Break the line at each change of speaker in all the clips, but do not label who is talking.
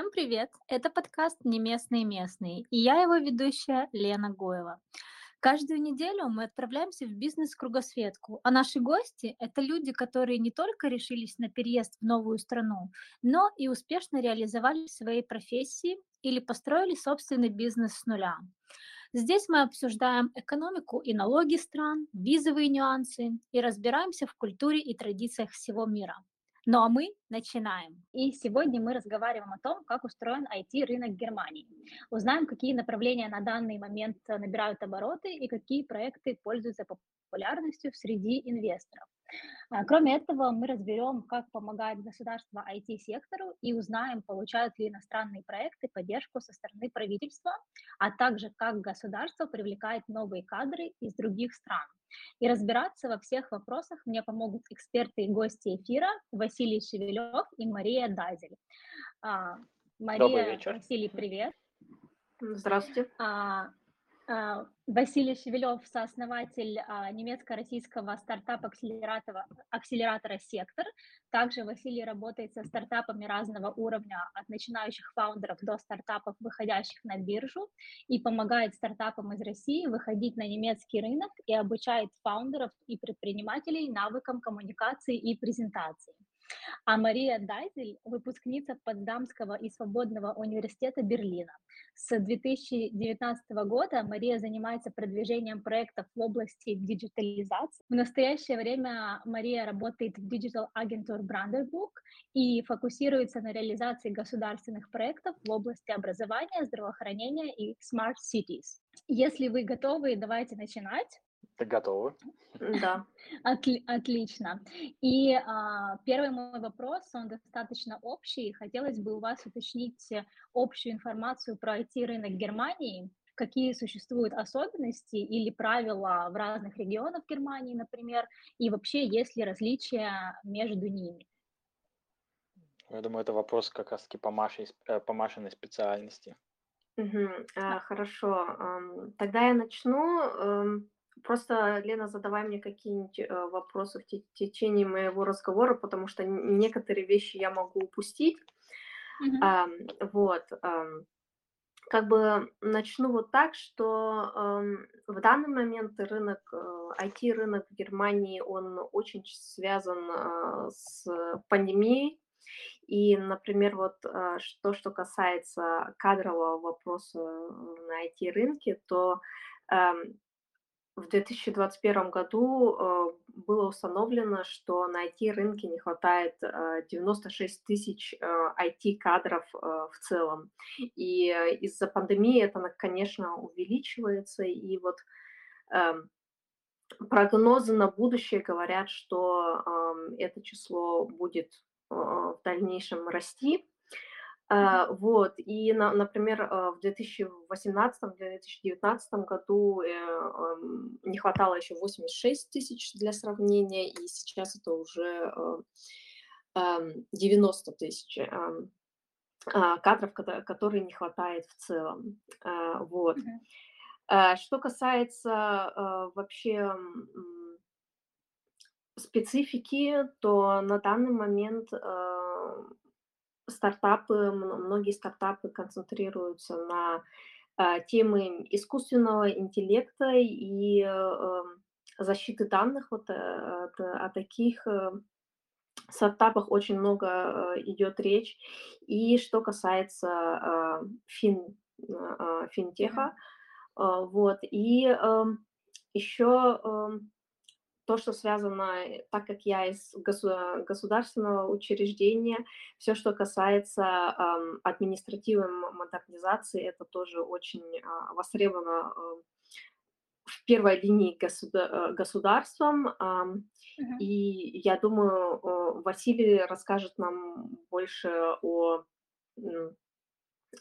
Всем привет! Это подкаст «Не местные местные» и я его ведущая Лена Гоева. Каждую неделю мы отправляемся в бизнес-кругосветку, а наши гости — это люди, которые не только решились на переезд в новую страну, но и успешно реализовали свои профессии или построили собственный бизнес с нуля. Здесь мы обсуждаем экономику и налоги стран, визовые нюансы и разбираемся в культуре и традициях всего мира. Ну а мы начинаем. И сегодня мы разговариваем о том, как устроен IT-рынок Германии. Узнаем, какие направления на данный момент набирают обороты и какие проекты пользуются популярностью среди инвесторов. А, кроме этого, мы разберем, как помогает государство IT-сектору и узнаем, получают ли иностранные проекты поддержку со стороны правительства, а также как государство привлекает новые кадры из других стран. И разбираться во всех вопросах мне помогут эксперты и гости эфира Василий Шевелев и Мария Дазель. А, Мария, Добрый вечер. Василий, привет.
Здравствуйте.
А, а, Василий Шевелев, сооснователь а, немецко-российского стартап-акселератора акселератора «Сектор». Также Василий работает со стартапами разного уровня, от начинающих фаундеров до стартапов, выходящих на биржу, и помогает стартапам из России выходить на немецкий рынок и обучает фаундеров и предпринимателей навыкам коммуникации и презентации. А Мария Дайзель – выпускница Потсдамского и Свободного университета Берлина. С 2019 года Мария занимается продвижением проектов в области диджитализации. В настоящее время Мария работает в Digital Agentur Brandenburg и фокусируется на реализации государственных проектов в области образования, здравоохранения и Smart Cities. Если вы готовы, давайте начинать.
Ты готова?
Да. Отли- отлично. И а, первый мой вопрос, он достаточно общий. Хотелось бы у вас уточнить общую информацию про IT-рынок Германии, какие существуют особенности или правила в разных регионах Германии, например, и вообще есть ли различия между ними?
Я думаю, это вопрос как раз-таки по, Маше, э, по Машиной специальности.
Угу, а, хорошо, тогда я начну. Просто, Лена, задавай мне какие-нибудь э, вопросы в течение моего разговора, потому что некоторые вещи я могу упустить. Mm-hmm. А, вот. А, как бы начну вот так, что э, в данный момент рынок, э, IT-рынок в Германии, он очень связан э, с пандемией. И, например, вот э, то, что касается кадрового вопроса на IT-рынке, то э, в 2021 году э, было установлено, что на IT-рынке не хватает 96 э, тысяч IT-кадров э, в целом. И из-за пандемии это, конечно, увеличивается. И вот эм, прогнозы на будущее говорят, что эм, это число будет в дальнейшем расти. Uh, вот, и, на, например, uh, в 2018-2019 году uh, не хватало еще 86 тысяч для сравнения, и сейчас это уже 90 тысяч кадров, которые не хватает в целом. Вот. Что касается вообще специфики, то на данный момент стартапы, многие стартапы концентрируются на э, темы искусственного интеллекта и э, защиты данных. Вот э, о таких стартапах очень много идет речь. И что касается фин, финтеха, вот, и еще то, что связано, э, так как я из государственного учреждения, все, что касается административной модернизации, это тоже очень э, востребовано в первой линии государ- государством. Э, uh-huh. И я думаю, Василий расскажет нам больше о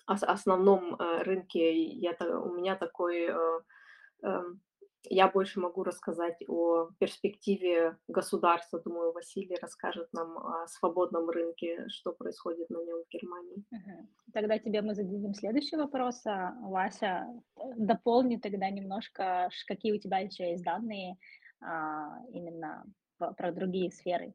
основном э, рынке. Я, у меня такой... Я больше могу рассказать о перспективе государства. Думаю, Василий расскажет нам о свободном рынке, что происходит на нем в Германии.
Тогда тебе мы зададим следующий вопрос. А, Вася, дополни тогда немножко, какие у тебя еще есть данные а, именно про другие сферы.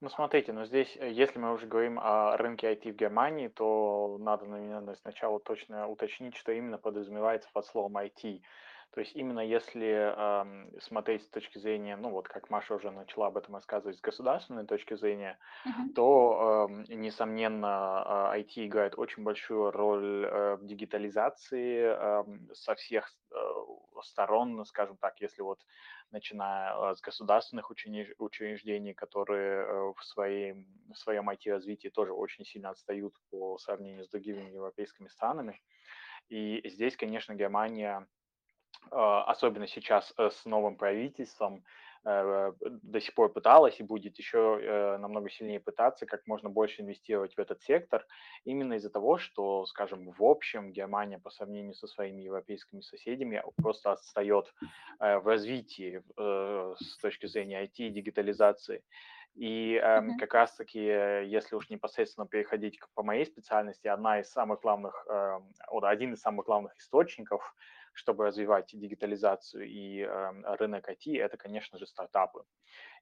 Ну, смотрите, но здесь, э, если мы уже говорим о рынке IT в Германии, то надо, наверное, сначала точно уточнить, что именно подразумевается под словом IT. То есть именно если эм, смотреть с точки зрения, ну вот как Маша уже начала об этом рассказывать, с государственной точки зрения,
Мгм.
то, эм, несомненно, э, IT играет очень большую роль э, в дигитализации эм, со всех э, сторон, скажем так, если вот начиная э, с государственных учреждений, которые э, в, своей, в своем IT-развитии тоже очень сильно отстают по сравнению с другими европейскими странами. И здесь, конечно, Германия а, особенно сейчас э, с новым правительством, э, до сих пор пыталась и будет еще э, намного сильнее пытаться как можно больше инвестировать в этот сектор, именно из-за того, что, скажем, в общем Германия по сравнению со своими европейскими соседями просто отстает в развитии с точки зрения IT и дигитализации. И э,
Мгм.
как раз-таки, если уж непосредственно переходить к, по моей специальности, одна из самых главных, э, один из самых главных источников чтобы развивать дигитализацию и э, рынок IT, это, конечно же, стартапы.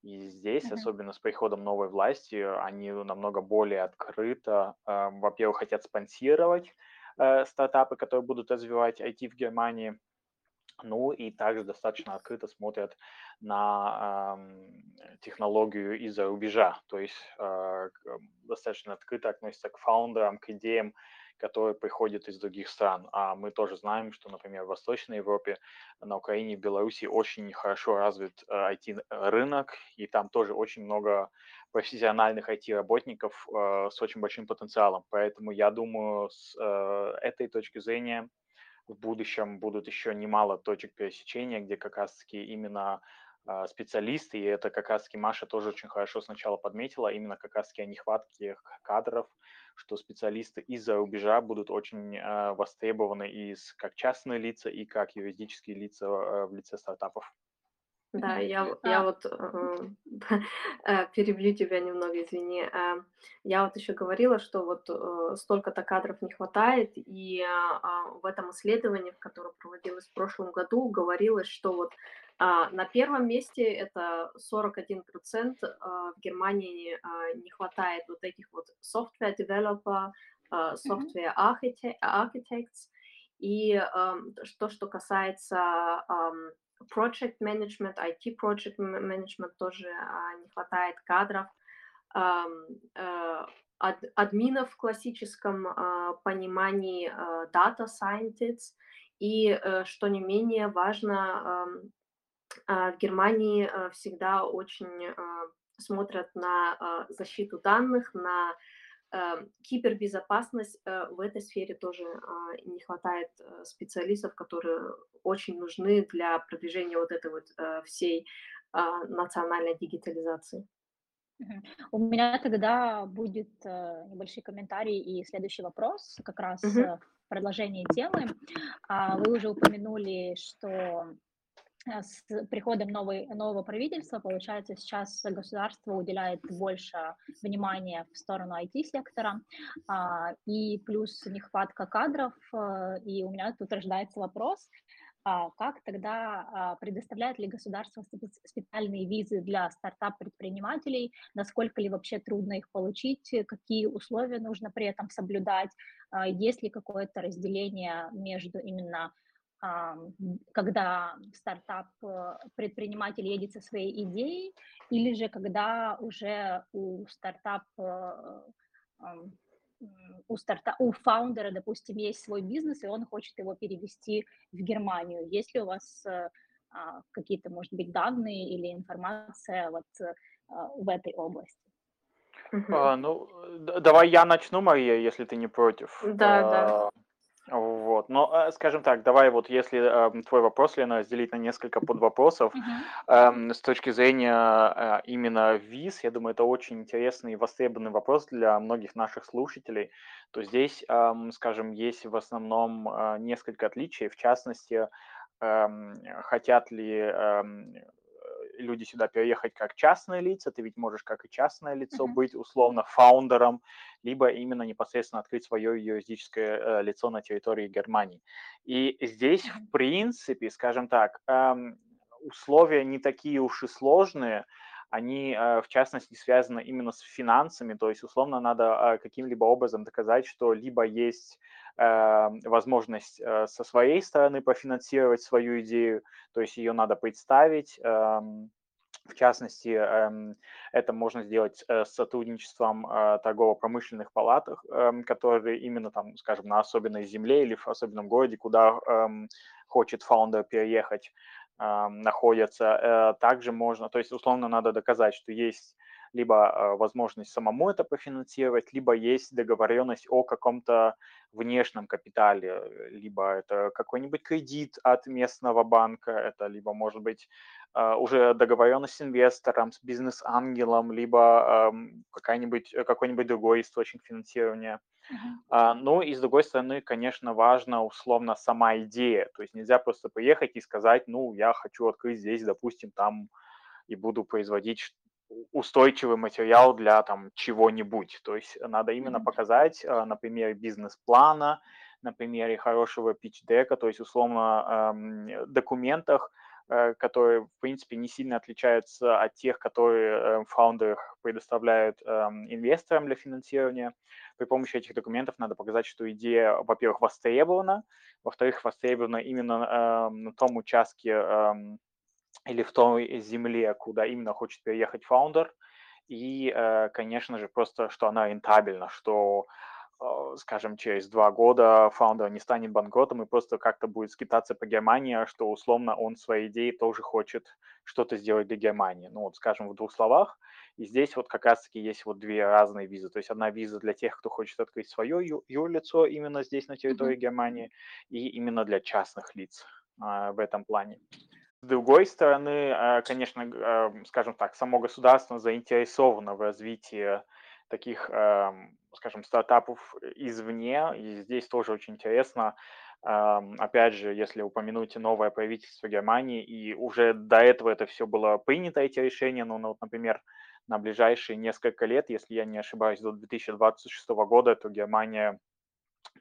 И здесь,
Мгм.
особенно с приходом новой власти, они намного более открыто, э, во-первых, хотят спонсировать э, стартапы, которые будут развивать IT в Германии, ну и также достаточно открыто смотрят на э, технологию из-за рубежа, то есть э, достаточно открыто относятся к фаундерам, к идеям, которые приходят из других стран. А мы тоже знаем, что, например, в Восточной Европе, на Украине, в Беларуси очень хорошо развит IT-рынок, э, и там тоже очень много профессиональных IT-работников э, с очень большим потенциалом. Поэтому я думаю, с э, этой точки зрения в будущем будут еще немало точек пересечения, где как раз-таки именно специалисты, и это как раз-таки Маша тоже очень хорошо сначала подметила, именно как раз-таки о нехватке кадров, что специалисты из-за рубежа будут очень э, востребованы и как частные лица, и как юридические лица э, в лице стартапов.
Да, я, я
А.
вот э, э, перебью тебя немного, извини. Э, я вот еще говорила, что вот э, столько-то кадров не хватает, и э, э, в этом исследовании, которое проводилось в прошлом году, говорилось, что вот на первом месте это 41% э, в Германии э, не хватает вот этих вот software developer, э, software architect, architects, и э, то, что касается э, project management, IT project management тоже а, не хватает кадров, а, ад, админов в классическом а, понимании, а, data scientists, и, а, что не менее важно, а, в Германии а, всегда очень а, смотрят на а, защиту данных, на Эм, кибербезопасность э, в этой сфере тоже а, не хватает э, специалистов, которые очень нужны для продвижения вот этой вот э, всей а, национальной дигитализации.
У меня тогда будет небольшой комментарий и следующий вопрос, как раз
Мгм.
в продолжении темы. А, вы уже упомянули, что с приходом новой, нового правительства, получается, сейчас государство уделяет больше внимания в сторону IT-сектора, а, и плюс нехватка кадров, э, и у меня тут рождается вопрос, а как тогда а, предоставляет ли государство специальные визы для стартап-предпринимателей, насколько ли вообще трудно их получить, какие условия нужно при этом соблюдать, есть ли какое-то разделение между именно когда стартап э, предприниматель едет со своей идеей, или же когда уже у стартап э, у, старта, у фаундера, допустим, есть свой бизнес, и он хочет его перевести в Германию. Есть ли у вас э, а, какие-то, может быть, данные или информация вот в этой области?
Uh-huh. А, ну, давай я начну, Мария, если ты не против.
Да, а, да.
Вот, но, э, скажем так, давай вот если э, твой вопрос, Лена, разделить на несколько подвопросов, э, с точки зрения э, именно виз, я думаю, это очень интересный и востребованный вопрос для многих наших слушателей. То здесь, э, скажем, есть в основном э, несколько отличий, в частности, э, хотят ли э, люди сюда переехать как частные лица, ты ведь можешь как и частное лицо uh-huh. быть условно фаундером, либо именно непосредственно открыть свое юридическое э, лицо на территории Германии. И здесь, uh-huh. в принципе, скажем так, эм, условия не такие уж и сложные, они, в частности, связаны именно с финансами, то есть, условно, надо каким-либо образом доказать, что либо есть возможность со своей стороны пофинансировать свою идею, то есть ее надо представить, эм, в частности, эм, это можно сделать э, с сотрудничеством э, торгово-промышленных палат, эм, которые именно там, скажем, на особенной земле или в особенном городе, куда хочет фаундер переехать, находятся. Э, также можно, то есть условно надо доказать, что есть либо возможность самому это профинансировать, либо есть договоренность о каком-то внешнем капитале, либо это какой-нибудь кредит от местного банка, это либо может быть а, уже договоренность с инвестором, с бизнес-ангелом, либо какая-нибудь, э, какой-нибудь другой источник финансирования. Uh-huh. Ну и с другой стороны, конечно, важна условно сама идея. То есть нельзя просто приехать и сказать, ну, я хочу открыть здесь, допустим, там и буду производить устойчивый материал для там чего-нибудь. То есть надо именно показать а, на примере бизнес-плана, на примере хорошего pitch-дека, то есть условно документах, Э, которые, в принципе, не сильно отличаются от тех, которые фаундеры э, предоставляют эм, инвесторам для финансирования. При помощи этих документов надо показать, что идея, во-первых, востребована, во-вторых, востребована именно эм, на том участке эм, или в той земле, куда именно хочет переехать фаундер, и, э, конечно же, просто, что она рентабельна, что Э, скажем, через два года фаундер не станет банкротом и просто как-то будет скитаться по Германии, что условно он своей идеей тоже хочет что-то сделать для Германии. Ну вот, скажем, в двух словах. И здесь вот как раз-таки есть вот две разные визы. То есть одна виза для тех, кто хочет открыть свое юрлицо именно здесь, на территории mm-hmm. Германии, и именно для частных лиц а, в этом плане. С другой стороны, а, конечно, а, скажем так, само государство заинтересовано в развитии таких, эм, скажем, стартапов извне. И здесь тоже очень интересно, эм, опять же, если упомянуть новое правительство Германии, и уже до этого это все было принято, эти решения, ну, ну вот, например, на ближайшие несколько лет, если я не ошибаюсь, до 2026 года, то Германия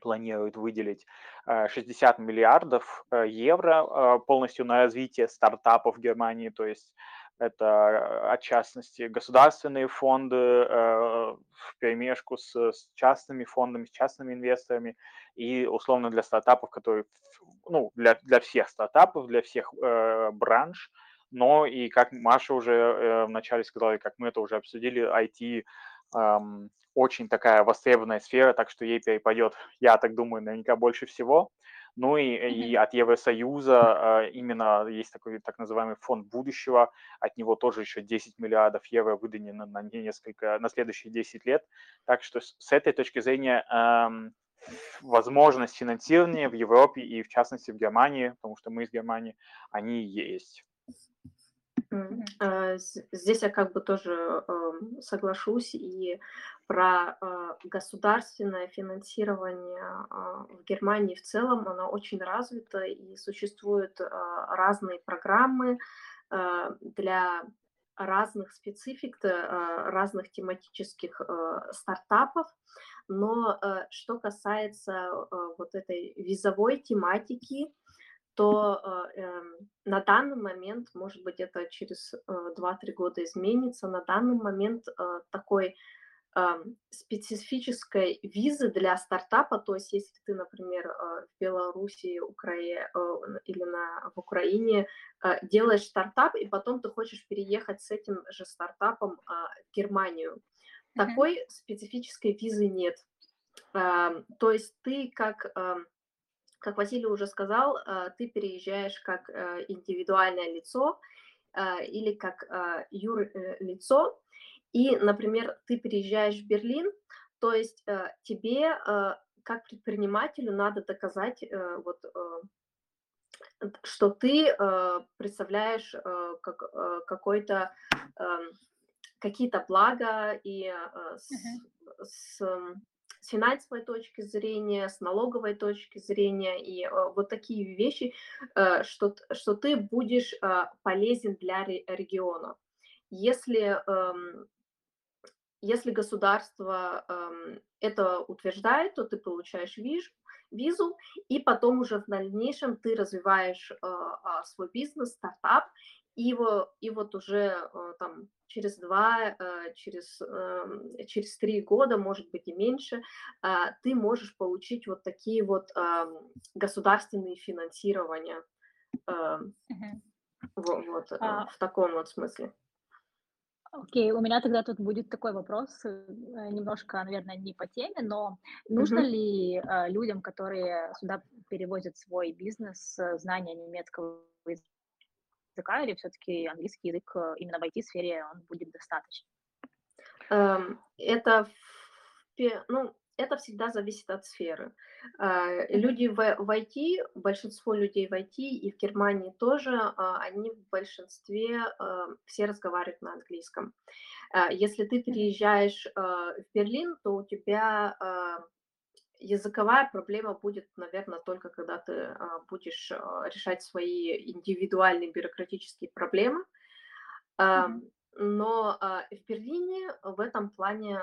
планирует выделить 60 э, миллиардов э, евро э, полностью на развитие стартапов в Германии, то есть это, от частности, государственные фонды в перемешку с, частными фондами, с частными инвесторами. И условно для стартапов, которые, ну, для, для всех стартапов, для всех э, бранж, но и как Маша уже э, вначале сказала, и как мы это уже обсудили, IT очень такая востребованная сфера, так что ей перепадет, я так думаю, наверняка больше всего. Ну и, mm-hmm. и от Евросоюза именно есть такой так называемый фонд будущего, от него тоже еще 10 миллиардов евро выделено на несколько, на следующие 10 лет. Так что с этой точки зрения возможность финансирования в Европе и в частности в Германии, потому что мы из Германии, они есть.
А, здесь я как бы тоже эм, соглашусь и про а, государственное финансирование а, в Германии в целом, оно очень развито и существуют разные программы для разных специфик, разных тематических стартапов. Но что касается вот этой визовой тематики, то э, эм, на данный момент, может быть, это через э, 2-3 года изменится, на данный момент э, такой э, специфической визы для стартапа, то есть если ты, например, э, в Беларуси Украе, э, или на, в Украине э, делаешь стартап, и потом ты хочешь переехать с этим же стартапом э, в Германию, mm-hmm. такой специфической визы нет. Э, то есть ты как... Как Василий уже сказал, э, ты переезжаешь как э, индивидуальное лицо э, или как юрлицо, и, например, ты переезжаешь в Берлин, то есть тебе как предпринимателю надо доказать вот что ты представляешь как, какой-то эм, какие-то блага и с, uh-huh. с с финансовой точки зрения, с налоговой точки зрения, и э, вот такие вещи, э, что, что ты будешь э, полезен для региона. Если, эм, если государство эм, это утверждает, то ты получаешь визу, визу, и потом уже в дальнейшем ты развиваешь а, свой бизнес, стартап, и, во, и вот уже э, там через два, э, через, эм, через три года, может быть и меньше, а, ты можешь получить вот такие вот государственные финансирования эм, вот, а. в таком вот смысле.
Окей, у меня тогда тут будет такой вопрос, э, немножко, наверное, не по теме, но нужно Мгм. ли э, людям, которые сюда перевозят свой бизнес, э, знания немецкого языка, или все-таки английский язык э, именно в IT-сфере он будет достаточно?
Эм, это, ну, это всегда зависит от сферы. А, люди в, в IT, большинство людей в IT и в Германии тоже, а, они в большинстве все разговаривают на английском. Если ты переезжаешь в Берлин, то у тебя языковая проблема будет, наверное, только когда ты будешь решать свои индивидуальные бюрократические проблемы. Но в Берлине в этом плане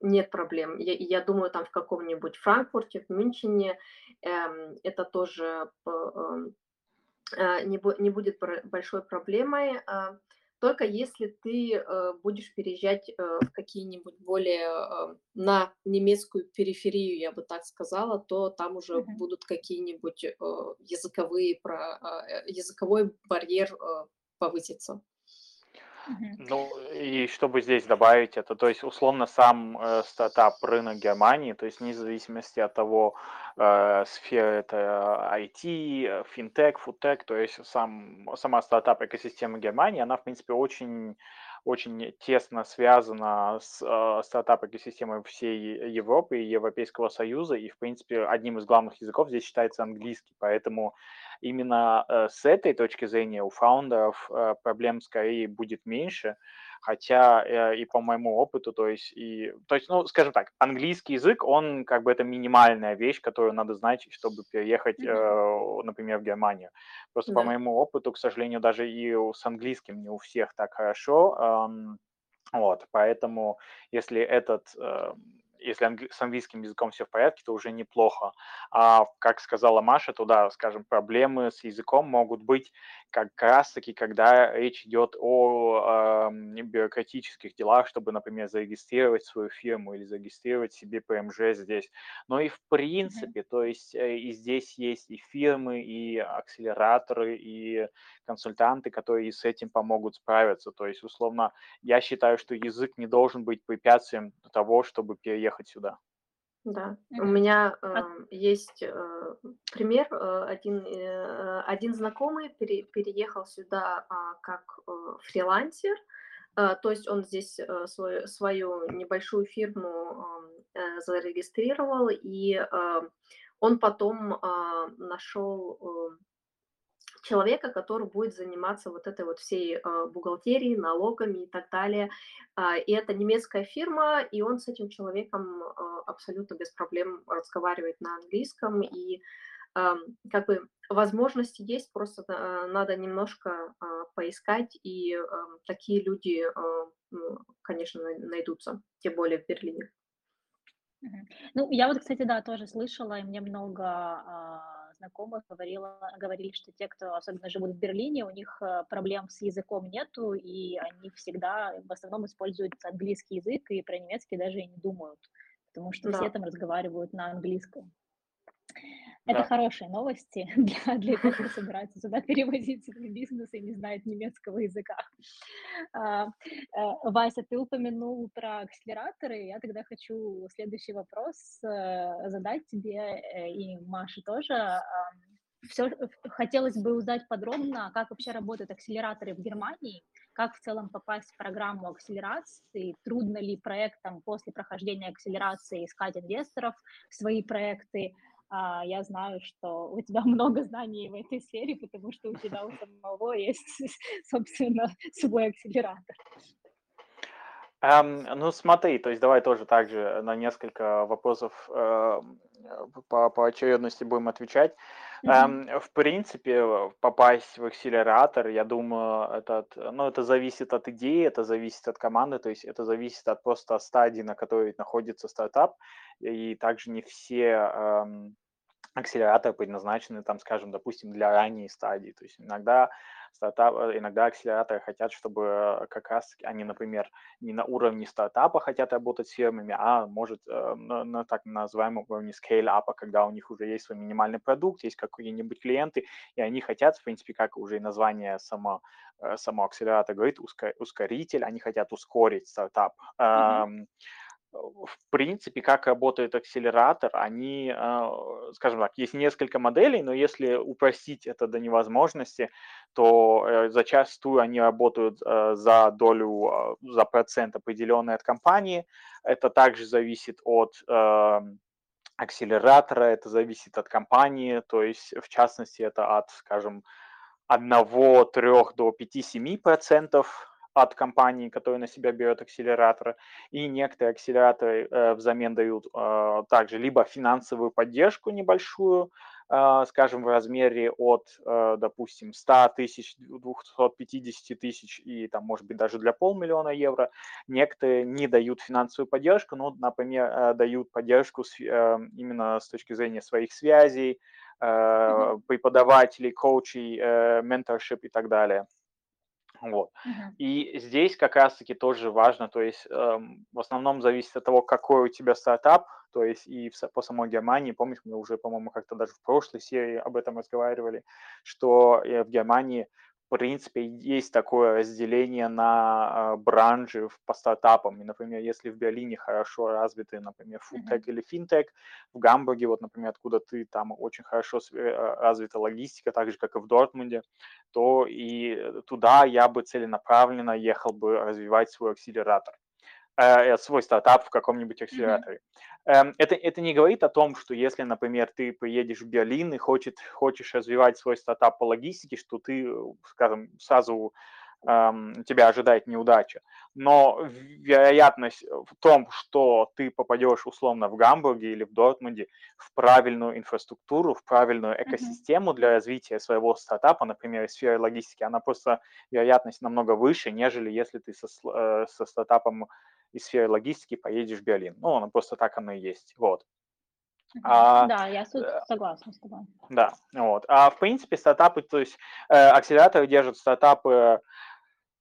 нет проблем. Я, я думаю, там в каком-нибудь Франкфурте, в Мюнхене э, это тоже не, не будет большой проблемой. Только если ты э, будешь переезжать э, в какие-нибудь более э, на немецкую периферию, я бы так сказала, то там уже mm-hmm. будут какие-нибудь языковые про языковой барьер повысится.
Ну, и чтобы здесь добавить это, то есть, условно, сам э, стартап рынок Германии, то есть, вне зависимости от того, э, сфера это IT, финтех, фудтех, то есть, сам, сама стартап экосистема Германии, она, в принципе, очень очень тесно связана с э, стартап-экосистемой всей Европы и Европейского Союза, и, в принципе, одним из главных языков здесь считается английский, поэтому именно э, с этой точки зрения у фаундеров э, проблем скорее будет меньше, хотя э, и по моему опыту, то есть, и, то есть, ну, скажем так, английский язык, он как бы это минимальная вещь, которую надо знать, чтобы переехать, mm-hmm. например, в Германию. Просто да. по моему опыту, к сожалению, даже и с английским не у всех так хорошо, вот, поэтому если этот если англи- с английским языком все в порядке, то уже неплохо. А как сказала Маша, то да, скажем, проблемы с языком могут быть как раз-таки, когда речь идет о э, бюрократических делах, чтобы, например, зарегистрировать свою фирму или зарегистрировать себе ПМЖ здесь. Но и в принципе, mm-hmm. то есть э, и здесь есть и фирмы, и акселераторы, и консультанты, которые с этим помогут справиться. То есть, условно, я считаю, что язык не должен быть препятствием того, чтобы переехать сюда.
Да, у меня э, есть э, пример. Э, один, э, один знакомый пере, переехал сюда э, как э, фрилансер, э, то есть он здесь э, свою, свою небольшую фирму э, зарегистрировал, и э, он потом э, нашел э, человека, который будет заниматься вот этой вот всей э, бухгалтерией, налогами и так далее. Э, и это немецкая фирма, и он с этим человеком э, абсолютно без проблем разговаривает на английском, и как бы возможности есть, просто надо немножко поискать, и такие люди, э, конечно, найдутся, тем более в Берлине.
Ну, я вот, кстати, да, тоже слышала, и мне много а, знакомых говорила, говорили, что те, кто особенно живут в Берлине, у них э, проблем с языком нету, и они всегда в основном используют английский язык, и про немецкий даже и не думают, потому что да. все там разговаривают на английском. Это да. хорошие новости для, для тех, кто собирается сюда перевозить свой бизнес и не знает немецкого языка. А, а, Вася, ты упомянул про акселераторы. Я тогда хочу следующий вопрос э, задать тебе э, и Маше тоже. Все, хотелось бы узнать подробно, как вообще работают акселераторы в Германии, как в целом попасть в программу акселерации, трудно ли проектам после прохождения акселерации искать инвесторов в свои проекты, я знаю, что у тебя много знаний в этой сфере, потому что у тебя у самого есть, собственно, свой акселератор.
Um, ну, смотри, то есть давай тоже также на несколько вопросов uh, по, по очередности будем отвечать. Um, в принципе, попасть в акселератор, я думаю, это, ну, это зависит от идеи, это зависит от команды, то есть это зависит от просто стадии, на которой находится стартап, и также не все um, акселераторы предназначены, там, скажем, допустим, для ранней стадии. То есть иногда стартап, э, иногда акселераторы хотят, чтобы э, как раз они, например, не на уровне стартапа хотят работать с фирмами, а может э, на, на так называемом уровне scale-up, когда у них уже есть свой минимальный продукт, есть какие-нибудь клиенты, и они хотят, в принципе, как уже и название само, само акселератора говорит, ускоритель, они хотят ускорить стартап. Mm-hmm в принципе, как работает акселератор, они, а, скажем так, есть несколько моделей, но если упростить это до невозможности, то э, зачастую они работают э, за долю, а, за процент определенный от компании. Это также зависит от эм, акселератора, это зависит от компании, то есть в частности это от, скажем, 1, 3 до 5-7 процентов от компании, которая на себя берет акселераторы, и некоторые акселераторы э, взамен дают э, также либо финансовую поддержку небольшую, э, скажем, в размере от, э, допустим, 100 тысяч, 250 тысяч и, там, может быть, даже для полмиллиона евро. Некоторые не дают финансовую поддержку, но, например, э, дают поддержку с, э, именно с точки зрения своих связей, э, преподавателей, коучей, э, менторшип и так далее. Вот. Uh-huh. И здесь как раз-таки тоже важно, то есть эм, в основном зависит от того, какой у тебя стартап, то есть и в, по самой Германии, помнишь, мы уже, по-моему, как-то даже в прошлой серии об этом разговаривали, что э, в Германии в принципе, есть такое разделение на бранжи по стартапам. И, например, если в Берлине хорошо развиты, например, фудтек mm-hmm. или финтек, в Гамбурге, вот, например, откуда ты, там очень хорошо э, развита логистика, так же, как и в Дортмунде, то и туда я бы целенаправленно ехал бы развивать свой акселератор. Э, свой стартап в каком-нибудь акселераторе. Mm-hmm. Это, это не говорит о том, что если, например, ты приедешь в Берлин и хочет, хочешь развивать свой стартап по логистике, что ты, скажем, сразу эм, тебя ожидает неудача. Но вероятность в том, что ты попадешь условно в Гамбурге или в Дортмунде в правильную инфраструктуру, в правильную экосистему для развития своего стартапа, например, из сферы логистики, она просто вероятность намного выше, нежели если ты со, э, со стартапом из сферы логистики поедешь в Берлин. Ну, оно просто так оно и есть. Вот.
А, да, я э, согласна с тобой.
Да, вот. А в принципе стартапы, то есть э, акселераторы держат стартапы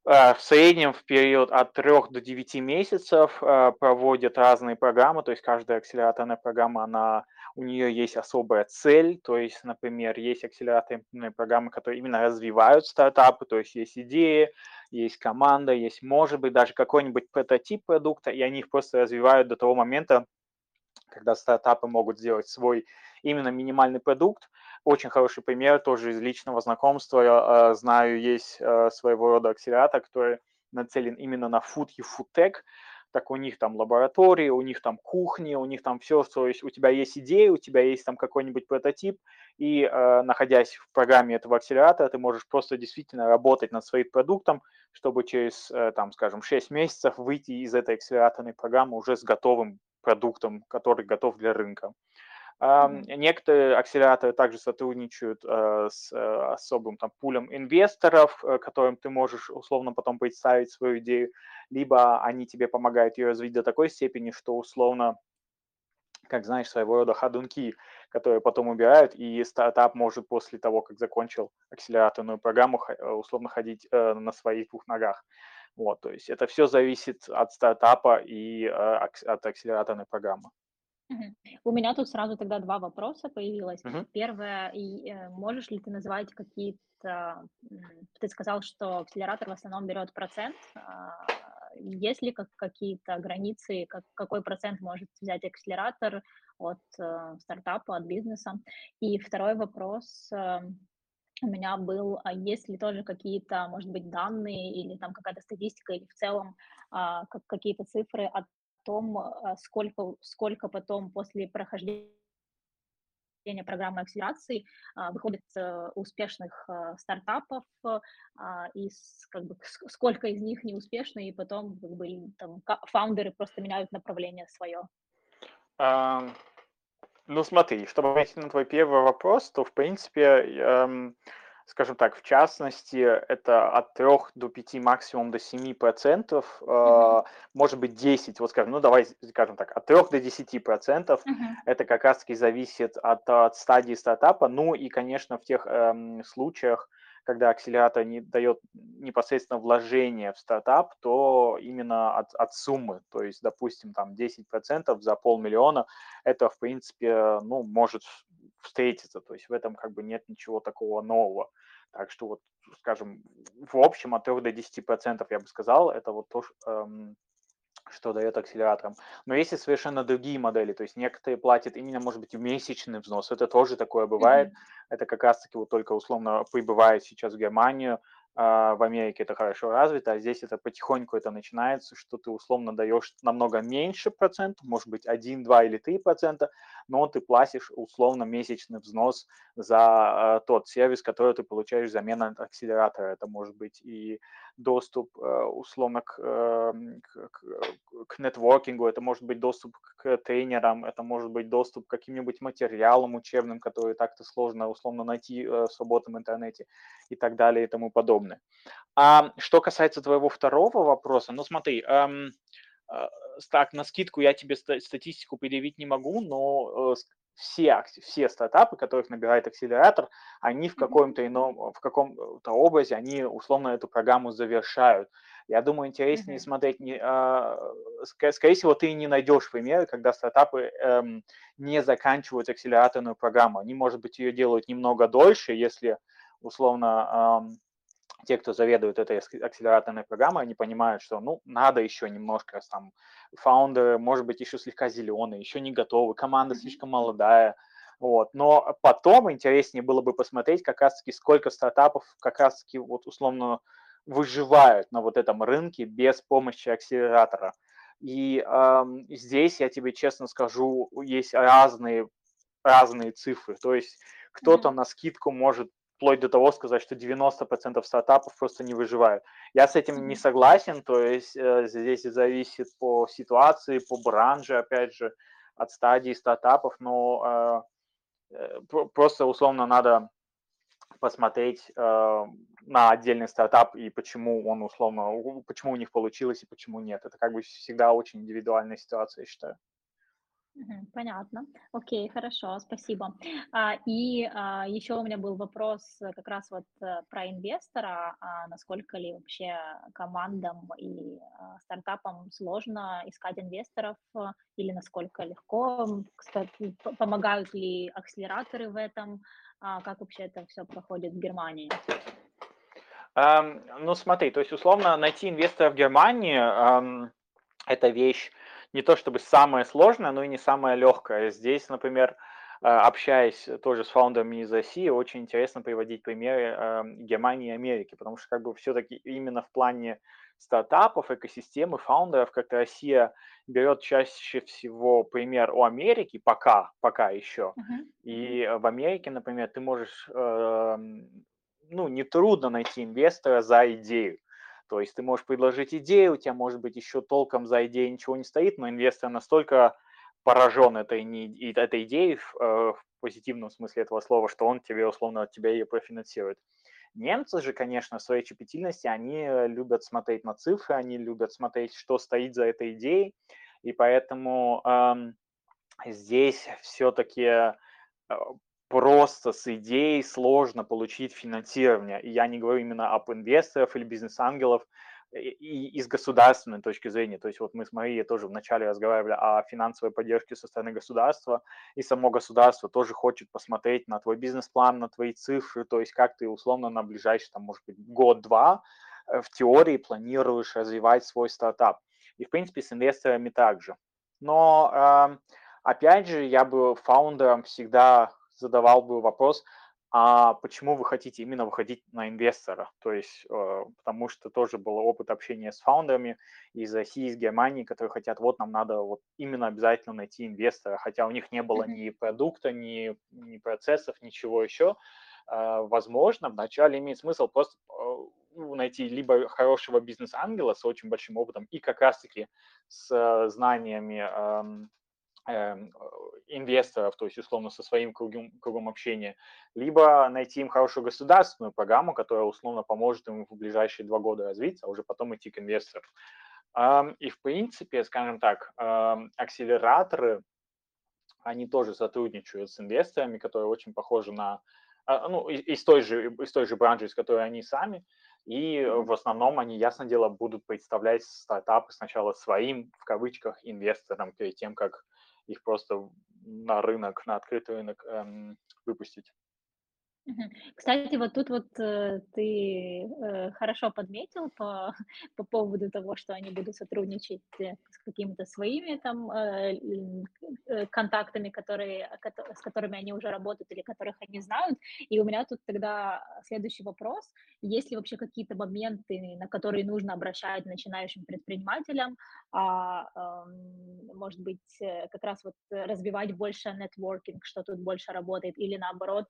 э, в среднем в период от 3 до 9 месяцев э, проводят разные программы, то есть каждая акселераторная программа, она, у нее есть особая цель, то есть, например, есть акселераторные программы, которые именно развивают стартапы, то есть есть идеи, есть команда, есть, может быть, даже какой-нибудь прототип продукта, и они их просто развивают до того момента, когда стартапы могут сделать свой именно минимальный продукт. Очень хороший пример тоже из личного знакомства. Я э, знаю, есть э, своего рода акселератор, который нацелен именно на food и food tech так у них там лаборатории, у них там кухни, у них там все, то есть у тебя есть идея, у тебя есть там какой-нибудь прототип, и э, находясь в программе этого акселератора, ты можешь просто действительно работать над своим продуктом, чтобы через, э, там, скажем, 6 месяцев выйти из этой акселераторной программы уже с готовым продуктом, который готов для рынка. Некоторые акселераторы также сотрудничают э, с э, особым там пулем инвесторов, э, которым ты можешь условно потом представить свою идею, либо они тебе помогают ее развить до такой степени, что условно как знаешь, своего рода ходунки, которые потом убирают, и стартап может после того, как закончил акселераторную программу, условно ходить на своих двух ногах. Вот, то есть это все зависит от стартапа и от акселераторной программы.
У меня тут сразу тогда два вопроса появилось.
Мгм.
Первое, и, э, можешь ли ты назвать какие-то, ты сказал, что акселератор в основном берет процент. А, есть ли как, какие-то границы, как, какой процент может взять акселератор от э, стартапа, от бизнеса? И второй вопрос э, у меня был, а есть ли тоже какие-то, может быть, данные или там какая-то статистика, или в целом а, как, какие-то цифры о том, а, сколько, сколько потом после прохождения программы акселерации а, выходит э, успешных а, стартапов и как бы сколько из них неуспешны и потом как бы там фаундеры просто меняют направление свое.
Um, ну смотри, чтобы ответить на твой первый вопрос, то в принципе скажем так, в частности, это от 3 до 5, максимум до 7 процентов, э, может быть 10, вот скажем, ну давай скажем так, от 3 до 10 процентов,
Мгм.
это как раз-таки зависит от, от стадии стартапа, ну и, конечно, в тех эм, случаях, когда акселератор не дает непосредственно вложение в стартап, то именно от, от суммы, то есть, допустим, там 10% за полмиллиона, это, в принципе, ну, может встретиться, то есть в этом как бы нет ничего такого нового. Так что вот, скажем, в общем от 3 до 10% я бы сказал, это вот то, эм, что дает акселераторам. Но есть и совершенно другие модели, то есть некоторые платят именно, может быть, в месячный взнос, это тоже такое бывает, mm-hmm. это как раз-таки вот только условно прибывает сейчас в Германию, в Америке это хорошо развито, а здесь это потихоньку это начинается, что ты условно даешь намного меньше процентов, может быть 1, 2 или 3 процента, но ты платишь условно месячный взнос за э, тот сервис, который ты получаешь взамен от акселератора. Это может быть и доступ э, условно к, э, к, к нетворкингу, это может быть доступ к тренерам, это может быть доступ к каким-нибудь материалам учебным, которые так-то сложно условно найти э, в свободном интернете и так далее и тому подобное. А что касается твоего второго вопроса, ну смотри, эм, э, так, на скидку я тебе статистику предъявить не могу, но э, все, все стартапы, которых набирает акселератор, они в каком-то ином, в каком-то образе, они условно эту программу завершают. Я думаю, интереснее mm-hmm. смотреть, не, а, скорее всего, ты не найдешь примеры, когда стартапы эм, не заканчивают акселераторную программу. Они, может быть, ее делают немного дольше, если условно те, кто заведует этой акселераторной программой, они понимают, что, ну, надо еще немножко, там, фаундеры, может быть, еще слегка зеленые, еще не готовы, команда слишком молодая, вот. Но потом интереснее было бы посмотреть как раз-таки, сколько стартапов как раз-таки вот условно выживают на вот этом рынке без помощи акселератора. И э, здесь, я тебе честно скажу, есть разные, разные цифры. То есть кто-то mm-hmm. на скидку может вплоть до того сказать, что 90% стартапов просто не выживают. Я с этим не согласен, то есть э, здесь зависит по ситуации, по бранже, опять же, от стадии стартапов, но э, э, просто условно надо посмотреть э, на отдельный стартап и почему он условно, почему у них получилось и почему нет. Это как бы всегда очень индивидуальная ситуация, я считаю.
Понятно. Окей, хорошо, спасибо. А, и а, еще у меня был вопрос э, как раз вот э, про инвестора. А, насколько ли вообще командам и а, стартапам сложно искать инвесторов или насколько легко? Кстати, помогают ли акселераторы в этом? Как вообще это все проходит в Германии?
Ну смотри, то есть условно найти инвестора в Германии это вещь не то чтобы самое сложное, но и не самое легкое. Здесь, например, э, общаясь тоже с фаундерами из России, очень интересно приводить примеры эм, Германии и Америки, потому что как бы все-таки именно в плане стартапов, экосистемы, фаундеров, как Россия берет чаще всего пример у Америки, пока, пока еще. Uh-huh. И в Америке, например, ты можешь, э, ну, нетрудно найти инвестора за идею. То есть ты можешь предложить идею, у тебя, может быть, еще толком за идеей ничего не стоит, но инвестор настолько поражен этой, этой идеей в, э, в позитивном смысле этого слова, что он тебе, условно, от тебя ее профинансирует. Немцы же, конечно, в своей щепетильности, они любят смотреть на цифры, они любят смотреть, что стоит за этой идеей, и поэтому эм, здесь все-таки э, просто с идеей сложно получить финансирование. И я не говорю именно об инвесторах или бизнес-ангелов, и, и с государственной точки зрения. То есть вот мы с Марией тоже вначале разговаривали о финансовой поддержке со стороны государства, и само государство тоже хочет посмотреть на твой бизнес-план, на твои цифры, то есть как ты условно на ближайший, там, может быть, год-два э, в теории планируешь развивать свой стартап. И, в принципе, с инвесторами также. Но, э, опять же, я бы фаундерам всегда задавал бы вопрос, а почему вы хотите именно выходить на инвестора? То есть, э, потому что тоже был опыт общения с фаундерами из России, из Германии, которые хотят, вот нам надо вот именно обязательно найти инвестора, хотя у них не было ни продукта, ни, ни процессов, ничего еще. Э, возможно, вначале имеет смысл просто э, найти либо хорошего бизнес-ангела с очень большим опытом и как раз-таки с знаниями эм, эм, инвесторов, то есть условно со своим кругом, кругом общения, либо найти им хорошую государственную программу, которая условно поможет им в ближайшие два года развиться, а уже потом идти к инвесторам. И в принципе, скажем так, акселераторы, они тоже сотрудничают с инвесторами, которые очень похожи на, а, ну, из той же, из той же бранжи, из которой они сами, и в основном они, ясно дело, будут представлять стартапы сначала своим, в кавычках, инвесторам, перед тем, как их просто на рынок, на открытый рынок эм, выпустить.
Кстати, вот тут вот э, ты э, хорошо подметил по, по поводу того, что они будут сотрудничать э, с какими-то своими там э, э, контактами, которые, с которыми они уже работают или которых они знают. И у меня тут тогда следующий вопрос. Есть ли вообще какие-то моменты, на которые нужно обращать начинающим предпринимателям, а, э, может быть, э, как раз вот развивать больше нетворкинг, что тут больше работает, или наоборот,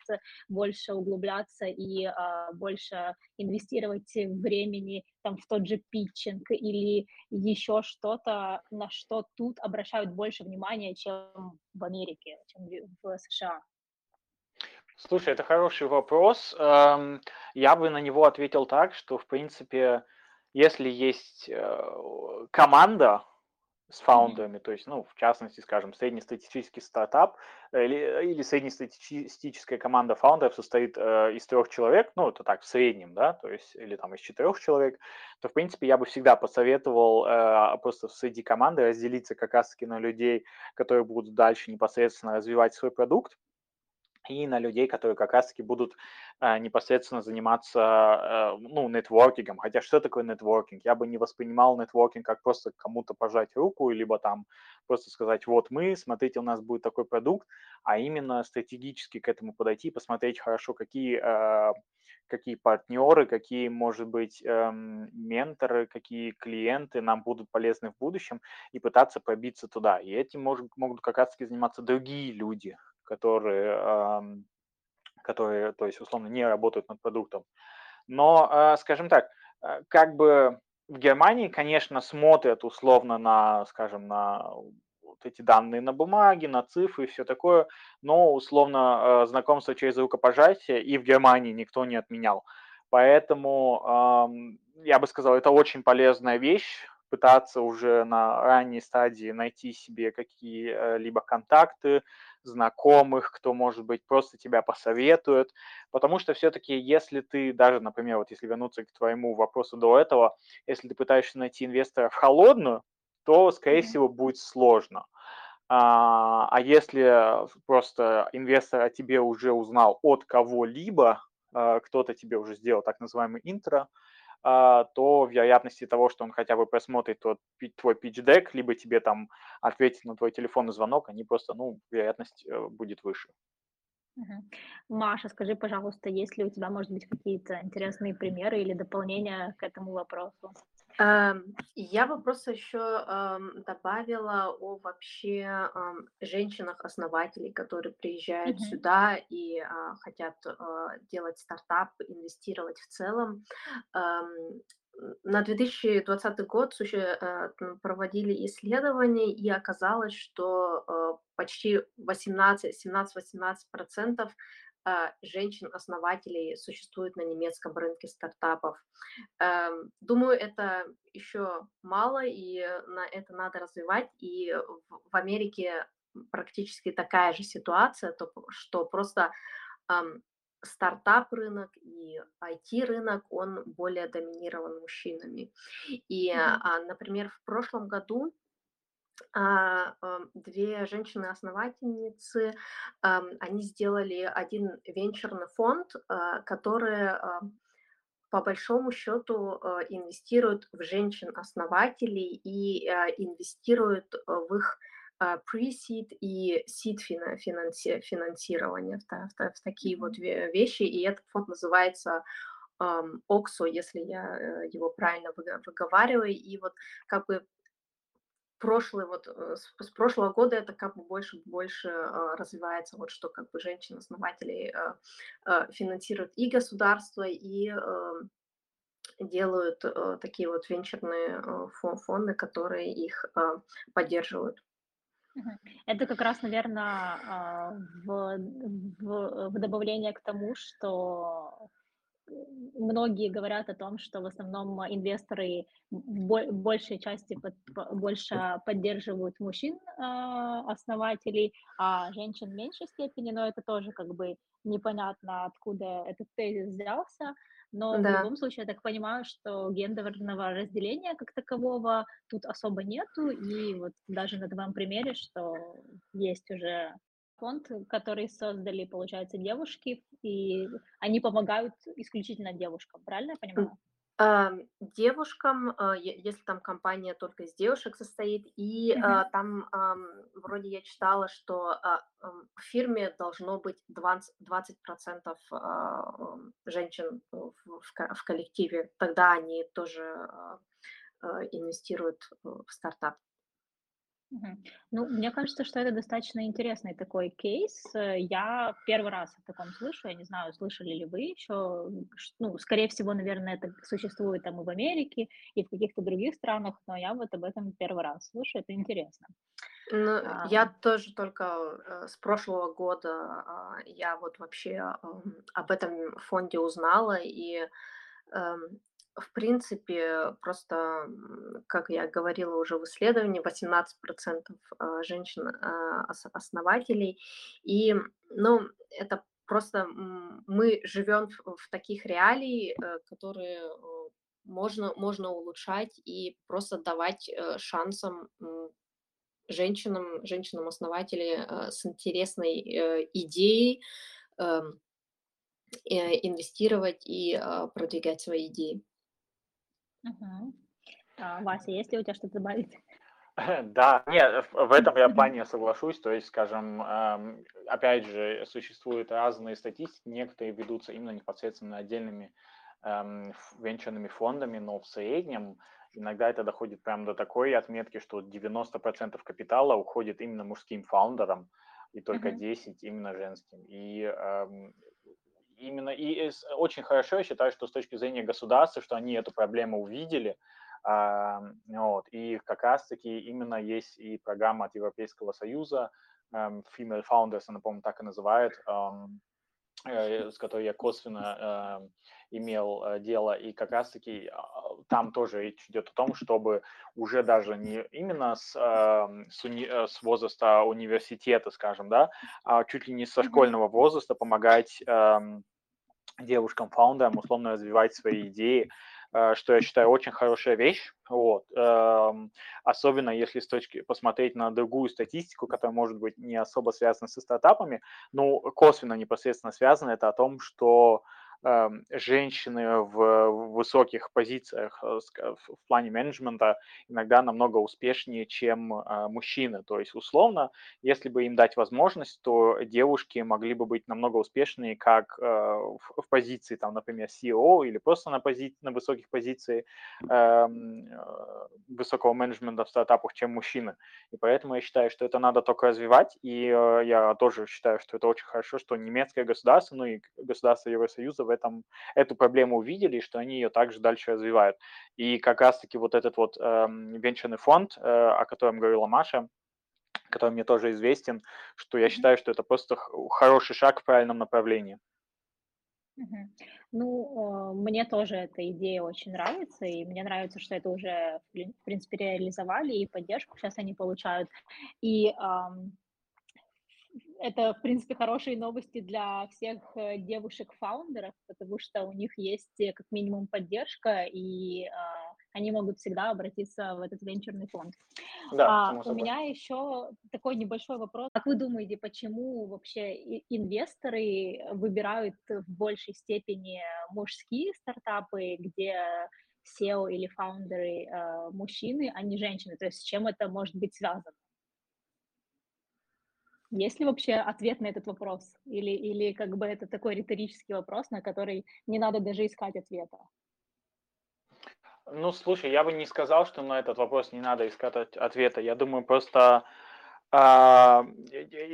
больше больше углубляться и а, больше инвестировать времени там, в тот же питчинг или еще что-то, на что тут обращают больше внимания, чем в Америке, чем в США?
Слушай, это хороший вопрос. Эм, я бы на него ответил так, что, в принципе, если есть э, команда, с фаундерами, то есть, ну, в частности, скажем, среднестатистический стартап э, или, или среднестатистическая команда фаундеров состоит э, из трех человек, ну, это так, в среднем, да, то есть, или там из четырех человек, то, в принципе, я бы всегда посоветовал э, просто среди команды разделиться как раз-таки на людей, которые будут дальше непосредственно развивать свой продукт, и на людей, которые как раз-таки будут э, непосредственно заниматься, э, ну, нетворкингом. Хотя что такое нетворкинг? Я бы не воспринимал нетворкинг как просто кому-то пожать руку, либо там просто сказать, вот мы, смотрите, у нас будет такой продукт, а именно стратегически к этому подойти, посмотреть хорошо, какие, э, какие партнеры, какие, может быть, э, менторы, какие клиенты нам будут полезны в будущем, и пытаться пробиться туда. И этим может, могут как раз-таки заниматься другие люди, которые, которые, то есть, условно, не работают над продуктом. Но, а, скажем так, а, как бы в Германии, конечно, смотрят условно на, скажем, на вот эти данные на бумаге, на цифры и все такое, но условно а, знакомство через рукопожатие и в Германии никто не отменял. Поэтому я бы сказал, это очень полезная вещь, пытаться уже на ранней стадии найти себе какие-либо контакты, знакомых, кто, может быть, просто тебя посоветует. Потому что все-таки, если ты даже, например, вот если вернуться к твоему вопросу до этого, если ты пытаешься найти инвестора в холодную, то, скорее всего, будет сложно. А, а если просто инвестор о тебе уже узнал от кого-либо, а, кто-то тебе уже сделал так называемый интро, то вероятности того, что он хотя бы просмотрит тот, твой pitch-deck, либо тебе там ответит на твой телефонный звонок, они просто, ну, вероятность э, будет выше.
Маша, скажи, пожалуйста, есть ли у тебя, может быть, какие-то интересные примеры или дополнения к этому вопросу?
Эм, я бы просто еще эм, добавила о вообще эм, женщинах-основателей, которые приезжают
Мгм.
сюда и а, хотят а, делать стартап, инвестировать в целом. На 2020 год э, проводили исследования, и оказалось, что э, почти 18, 17-18% а, женщин-основателей существует на немецком рынке стартапов. Эм, думаю, это еще мало, и на это надо развивать. И в Америке практически такая же ситуация, то, что просто ам, стартап-рынок и IT-рынок, он более доминирован мужчинами. И, а, например, в прошлом году а, 2 женщины-основательницы, они сделали один венчурный фонд, а, который, по большому счету, а, инвестирует в женщин-основателей и, а, инвестирует, в их, а, pre-seed и seed фина финанси финансирование, в та в та в такие вот вещи. И этот фонд называется, OXO, если я, э, его правильно выго выговариваю. И вот как бы прошлый вот, э, с прошлого года это как бы больше больше, а, развивается, вот что как бы женщин-основателей, а, а, финансирует и государство, и, э, делают, э, такие вот венчурные, э, фо фонды, которые их, а, поддерживают.
Это как раз, наверное, а, в, в, в добавление к тому, что многие говорят о том, что в основном инвесторы в большей части под, больше поддерживают мужчин а, основателей, а женщин в меньшей степени, но это тоже как бы непонятно, откуда этот тезис взялся. Но да. в любом случае, я так понимаю, что гендерного разделения как такового тут особо нету, и вот даже на твоем примере, что есть уже фонд, который создали, получается, девушки, и они помогают исключительно девушкам, правильно я понимаю?
Девушкам, а, если там компания только из девушек состоит, и mm-hmm. там вроде я читала, что а, в фирме должно быть 20%, 20% женщин в коллективе, тогда они тоже инвестируют в стартап.
Ну, мне кажется, что это достаточно интересный такой кейс. Э, я первый раз о таком слышу. Я не знаю, слышали ли вы еще. Ну, скорее всего, наверное, это существует там и в Америке, и в каких-то других странах, но я вот об этом первый раз слышу. Это интересно.
Ну, я тоже только э, с прошлого года а, я вот вообще об этом фонде узнала, и эм, в принципе, просто, как я говорила уже в исследовании, 18% а, женщин-основателей. А, и, ну, это просто мы живем в таких реалий, э, которые э, можно, можно улучшать и просто давать э, шансам женщинам, женщинам-основателям с интересной идеей эм, инвестировать и продвигать свои идеи.
Мгм. А, Вася, есть ли у тебя что-то добавить?
Да, нет, в этом я плане соглашусь. То есть, скажем, опять же, существуют разные статистики, некоторые ведутся именно непосредственно отдельными венчурными фондами, но в среднем иногда это доходит прямо до такой отметки, что 90% капитала уходит именно мужским фаундерам, и только Мгм. 10 именно женским. И именно и очень хорошо, я считаю, что с точки зрения государства, что они эту проблему увидели, а, вот, и как раз-таки именно есть и программа от Европейского Союза, um, Female Founders, она, по-моему, так и называет, um, с которой я косвенно uh, имел uh, дело, и как раз-таки uh, там тоже речь идет о том, чтобы уже даже не именно с, с, уни, с возраста университета, скажем, да, а чуть ли не со школьного возраста помогать девушкам-фаундерам условно развивать свои идеи, э, что я считаю очень хорошая вещь. Вот. Эм, особенно если с точки посмотреть на другую статистику, которая может быть не особо связана со стартапами, но косвенно непосредственно связана, это о том, что Эм, женщины в высоких позициях э, в плане менеджмента иногда намного успешнее, чем э, мужчины. То есть, условно, если бы им дать возможность, то девушки могли бы быть намного успешнее как э, в позиции, там, например, CEO или просто на, пози... на высоких позициях эм, высокого менеджмента в стартапах, чем мужчины. И поэтому я считаю, что это надо только развивать, и я тоже считаю, что это очень хорошо, что немецкое государство, ну и государство Евросоюза в этом эту проблему увидели, что они ее также дальше развивают. И как раз-таки вот этот вот э, венчурный фонд, э, о котором говорила Маша, который мне тоже известен, что я считаю, что это просто хороший шаг в правильном направлении.
Ну, э, мне тоже эта идея очень нравится, и мне нравится, что это уже, в принципе, реализовали, и поддержку сейчас они получают. И это, в принципе, хорошие новости для всех э, девушек-фаундеров, потому что у них есть э, как минимум поддержка, и э, они могут всегда обратиться в этот венчурный фонд. Да, а, у меня еще такой небольшой вопрос. Как вы думаете, почему вообще инвесторы выбирают в большей степени мужские стартапы, где SEO или фаундеры э, мужчины, а не женщины? То есть с чем это может быть связано? Есть ли вообще ответ на этот вопрос? Или, или как бы это такой риторический вопрос, на который не надо даже искать ответа?
Ну, слушай, я бы не сказал, что на этот вопрос не надо искать ответа. Я думаю, просто... А,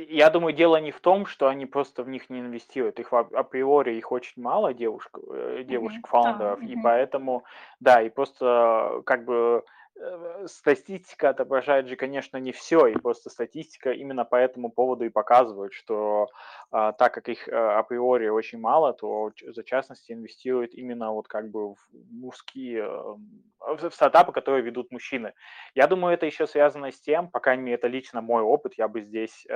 я думаю, дело не в том, что они просто в них не инвестируют. Их априори их очень мало девушек, э, девушек-фаундеров, mm-hmm. и поэтому, да, и просто как бы э, статистика отображает же, конечно, не все, и просто статистика именно по этому поводу и показывает, что а, так как их а, априори очень мало, то за частности инвестируют именно вот как бы в мужские, в стартапы, которые ведут мужчины. Я думаю, это еще связано с тем, по крайней мере, это лично мой опыт, я бы здесь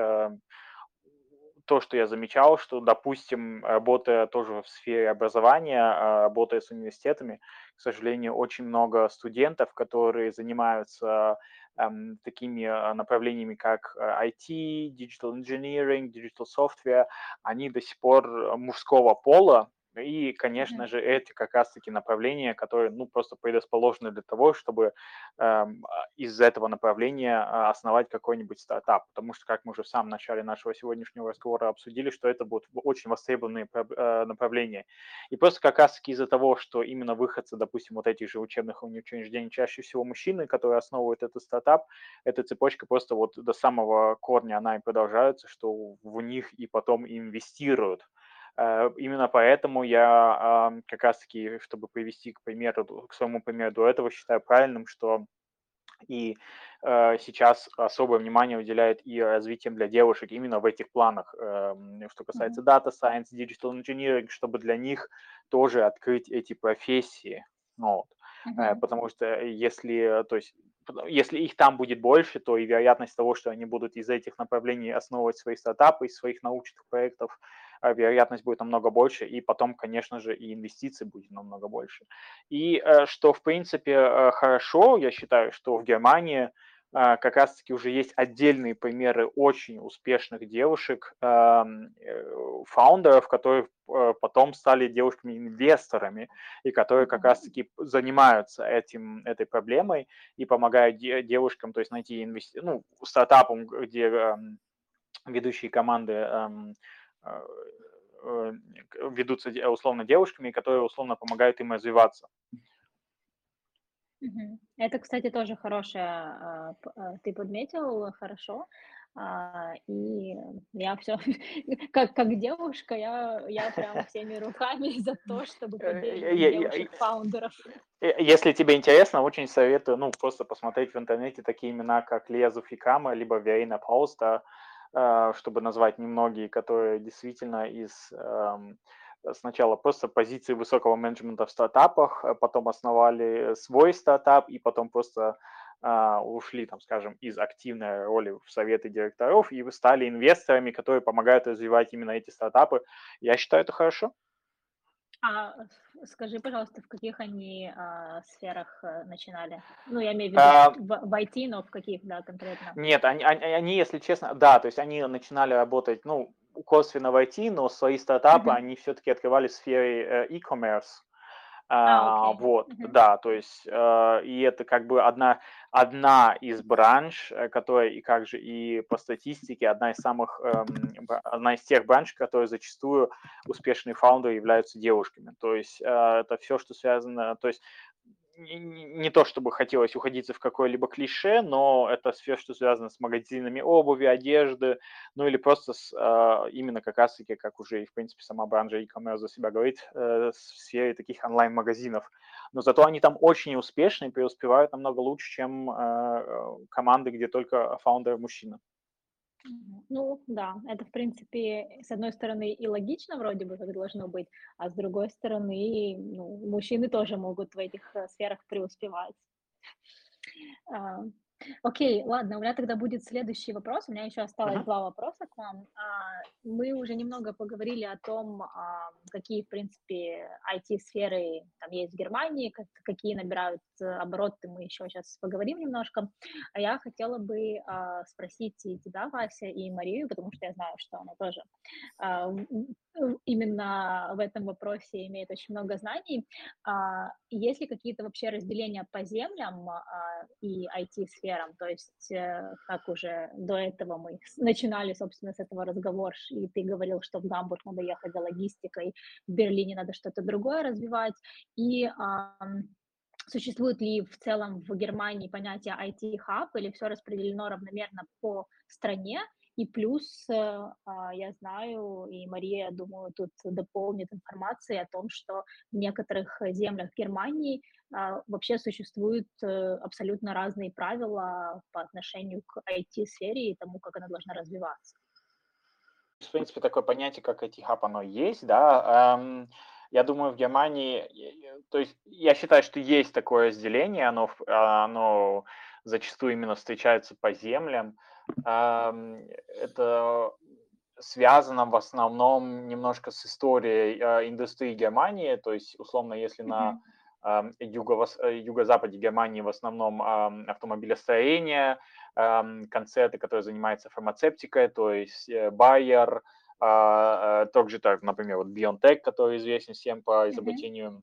то, что я замечал, что, допустим, работая тоже в сфере образования, а, работая с университетами, к сожалению, очень много студентов, которые занимаются эм, такими а, направлениями, как IT, э, digital engineering, digital software, они до сих пор мужского пола, и, конечно же, эти как раз-таки направления, которые, ну, просто предрасположены для того, чтобы а, из этого направления а, основать какой-нибудь стартап. Потому что, как мы уже в самом начале нашего сегодняшнего разговора обсудили, что это будут очень востребованные э, направления. И просто как раз-таки из-за того, что именно выходцы, допустим, вот этих же учебных учреждений чаще всего мужчины, которые основывают этот стартап, эта цепочка просто вот до самого корня она и продолжается, что в них и потом инвестируют. Э, именно поэтому я как раз-таки, чтобы привести к примеру, к своему примеру до этого, считаю правильным, что и э, сейчас особое внимание уделяет и развитием для девушек именно в этих планах, эм, что касается Data Science, Digital Engineering, чтобы для них тоже открыть эти профессии. Ну, вот. Uh-huh. Потому что если, то есть, если их там будет больше, то и вероятность того, что они будут из этих направлений основывать свои стартапы, из своих научных проектов, вероятность будет намного больше, и потом, конечно же, и инвестиций будет намного больше. И э, что, в принципе, э, хорошо, я считаю, что в Германии а, как раз-таки уже есть отдельные примеры очень успешных девушек, э, фаундеров, которые потом стали девушками-инвесторами, и которые как раз-таки занимаются этим, этой проблемой и помогают девушкам, то есть найти инвести... ну, стартапам, где эм, ведущие команды эм, а, э, ведутся условно девушками, которые условно помогают им развиваться.
Это, кстати, тоже хорошее, а, а, ты подметил хорошо. И я все, как, как девушка, я, я прям всеми руками за то, чтобы э, поддерживать девушек-фаундеров.
Э, если тебе интересно, очень советую, ну, просто посмотреть в интернете такие имена, как Лезу Фикама, либо Верина Пауста, а, чтобы назвать немногие, которые действительно из сначала просто позиции высокого менеджмента в стартапах, а потом основали свой стартап и потом просто uh, ушли, там, скажем, из активной роли в советы директоров и стали инвесторами, которые помогают развивать именно эти стартапы. Я считаю, это хорошо.
А скажи, пожалуйста, в каких они а, сферах а, начинали? Ну, я имею в виду а, в, в IT, но в каких, да, конкретно?
Нет, они, они, они, если честно, да, то есть они начинали работать, ну, косвенно в IT, но свои стартапы mm-hmm. они все-таки открывали в сфере э, e-commerce. А, okay. Вот, uh-huh. да, то есть, э, и это как бы одна, одна из бранш, э, которая и как же и по статистике одна из самых, э, одна из тех бранш, которые зачастую успешные фаундеры являются девушками. То есть э, это все, что связано, то есть не то чтобы хотелось уходиться в какое-либо клише, но это все, что связано с магазинами обуви, одежды, ну или просто с, э, именно как раз-таки, как уже и, в принципе, сама бранжа e-commerce за себя говорит, э, в сфере таких онлайн-магазинов. Но зато они там очень успешны и преуспевают намного лучше, чем э, команды, где только фаундер мужчина.
Ну да, это в принципе, с одной стороны и логично вроде бы как должно быть, а с другой стороны, ну, мужчины тоже могут в этих э, сферах преуспевать. Окей, ладно, у меня тогда будет следующий вопрос. У меня еще осталось uh-huh. два вопроса к вам. А, мы уже немного поговорили о том, а, какие, в принципе, IT-сферы там есть в Германии, какие набирают э, обороты, мы еще сейчас поговорим немножко. А я хотела бы спросить и тебя, Вася, и Марию, потому что я знаю, что она тоже именно в этом вопросе имеет очень много знаний. Есть ли какие-то вообще разделения по землям и IT-сферам? сферам. То есть, э, как уже до этого мы начинали, собственно, с этого разговора, и ты говорил, что в Гамбург надо ехать за логистикой, в Берлине надо что-то другое развивать. И существует ли в целом в Германии понятие IT-хаб или все распределено равномерно по стране, И плюс а, я знаю, и Мария, я думаю, тут дополнит информацией о том, что в некоторых землях Германии вообще существуют э, абсолютно разные правила по отношению к IT-сфере и тому, как она должна развиваться.
В принципе, такое понятие, как IT-хаб, оно есть, да. Я думаю, в Германии, то есть я считаю, что есть такое разделение, оно, оно зачастую именно встречается по землям. Это связано в основном немножко с историей а, индустрии Германии, то есть, условно, если на э, юго-западе Германии в основном автомобилестроение, концерты, которые занимаются фармацевтикой, то есть э, Bayer, а, также так, например, вот BioNTech, который известен всем по изобретению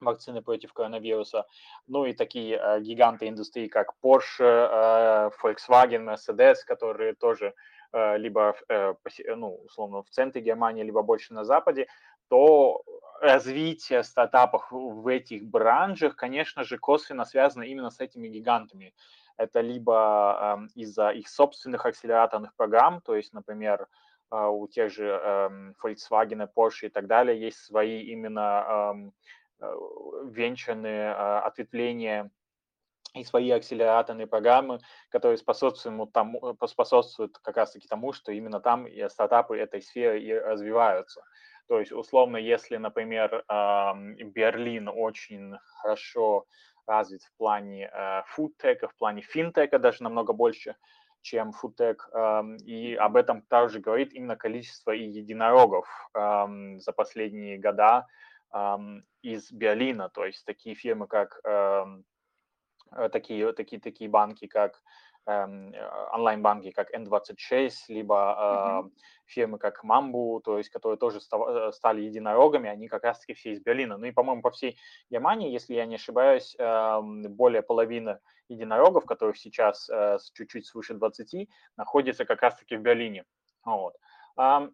вакцины против коронавируса, ну и такие э, гиганты индустрии, как Porsche, э, Volkswagen, Mercedes, которые тоже э, либо, э, ну, условно, в центре Германии, либо больше на западе, то развитие стартапов в этих бранжах, конечно же, косвенно связано именно с этими гигантами. Это либо э, из-за их собственных акселераторных программ, то есть, например, э, у тех же э, Volkswagen, Porsche и так далее есть свои именно э, Э, венчурные а, ответвления и свои акселераторные программы, которые способствуют тому, э, способствуют как раз-таки тому, что именно там и стартапы этой сферы и развиваются. То есть, условно, если, например, Берлин очень хорошо развит в плане э, фудтека, в плане финтека даже намного больше, чем фудтек, и об этом также говорит именно количество и единорогов за последние года, из Берлина, то есть такие фирмы, как э, такие, такие, такие банки, как эм, онлайн-банки, как N26, либо mm-hmm. фирмы, как Mambu, то есть, которые тоже э, стали единорогами, они как раз-таки все из Берлина. Ну и, по-моему, по всей Германии, если я не ошибаюсь, эм, более половины единорогов, которых сейчас э, чуть-чуть свыше 20, находится как раз-таки в Берлине. Вот.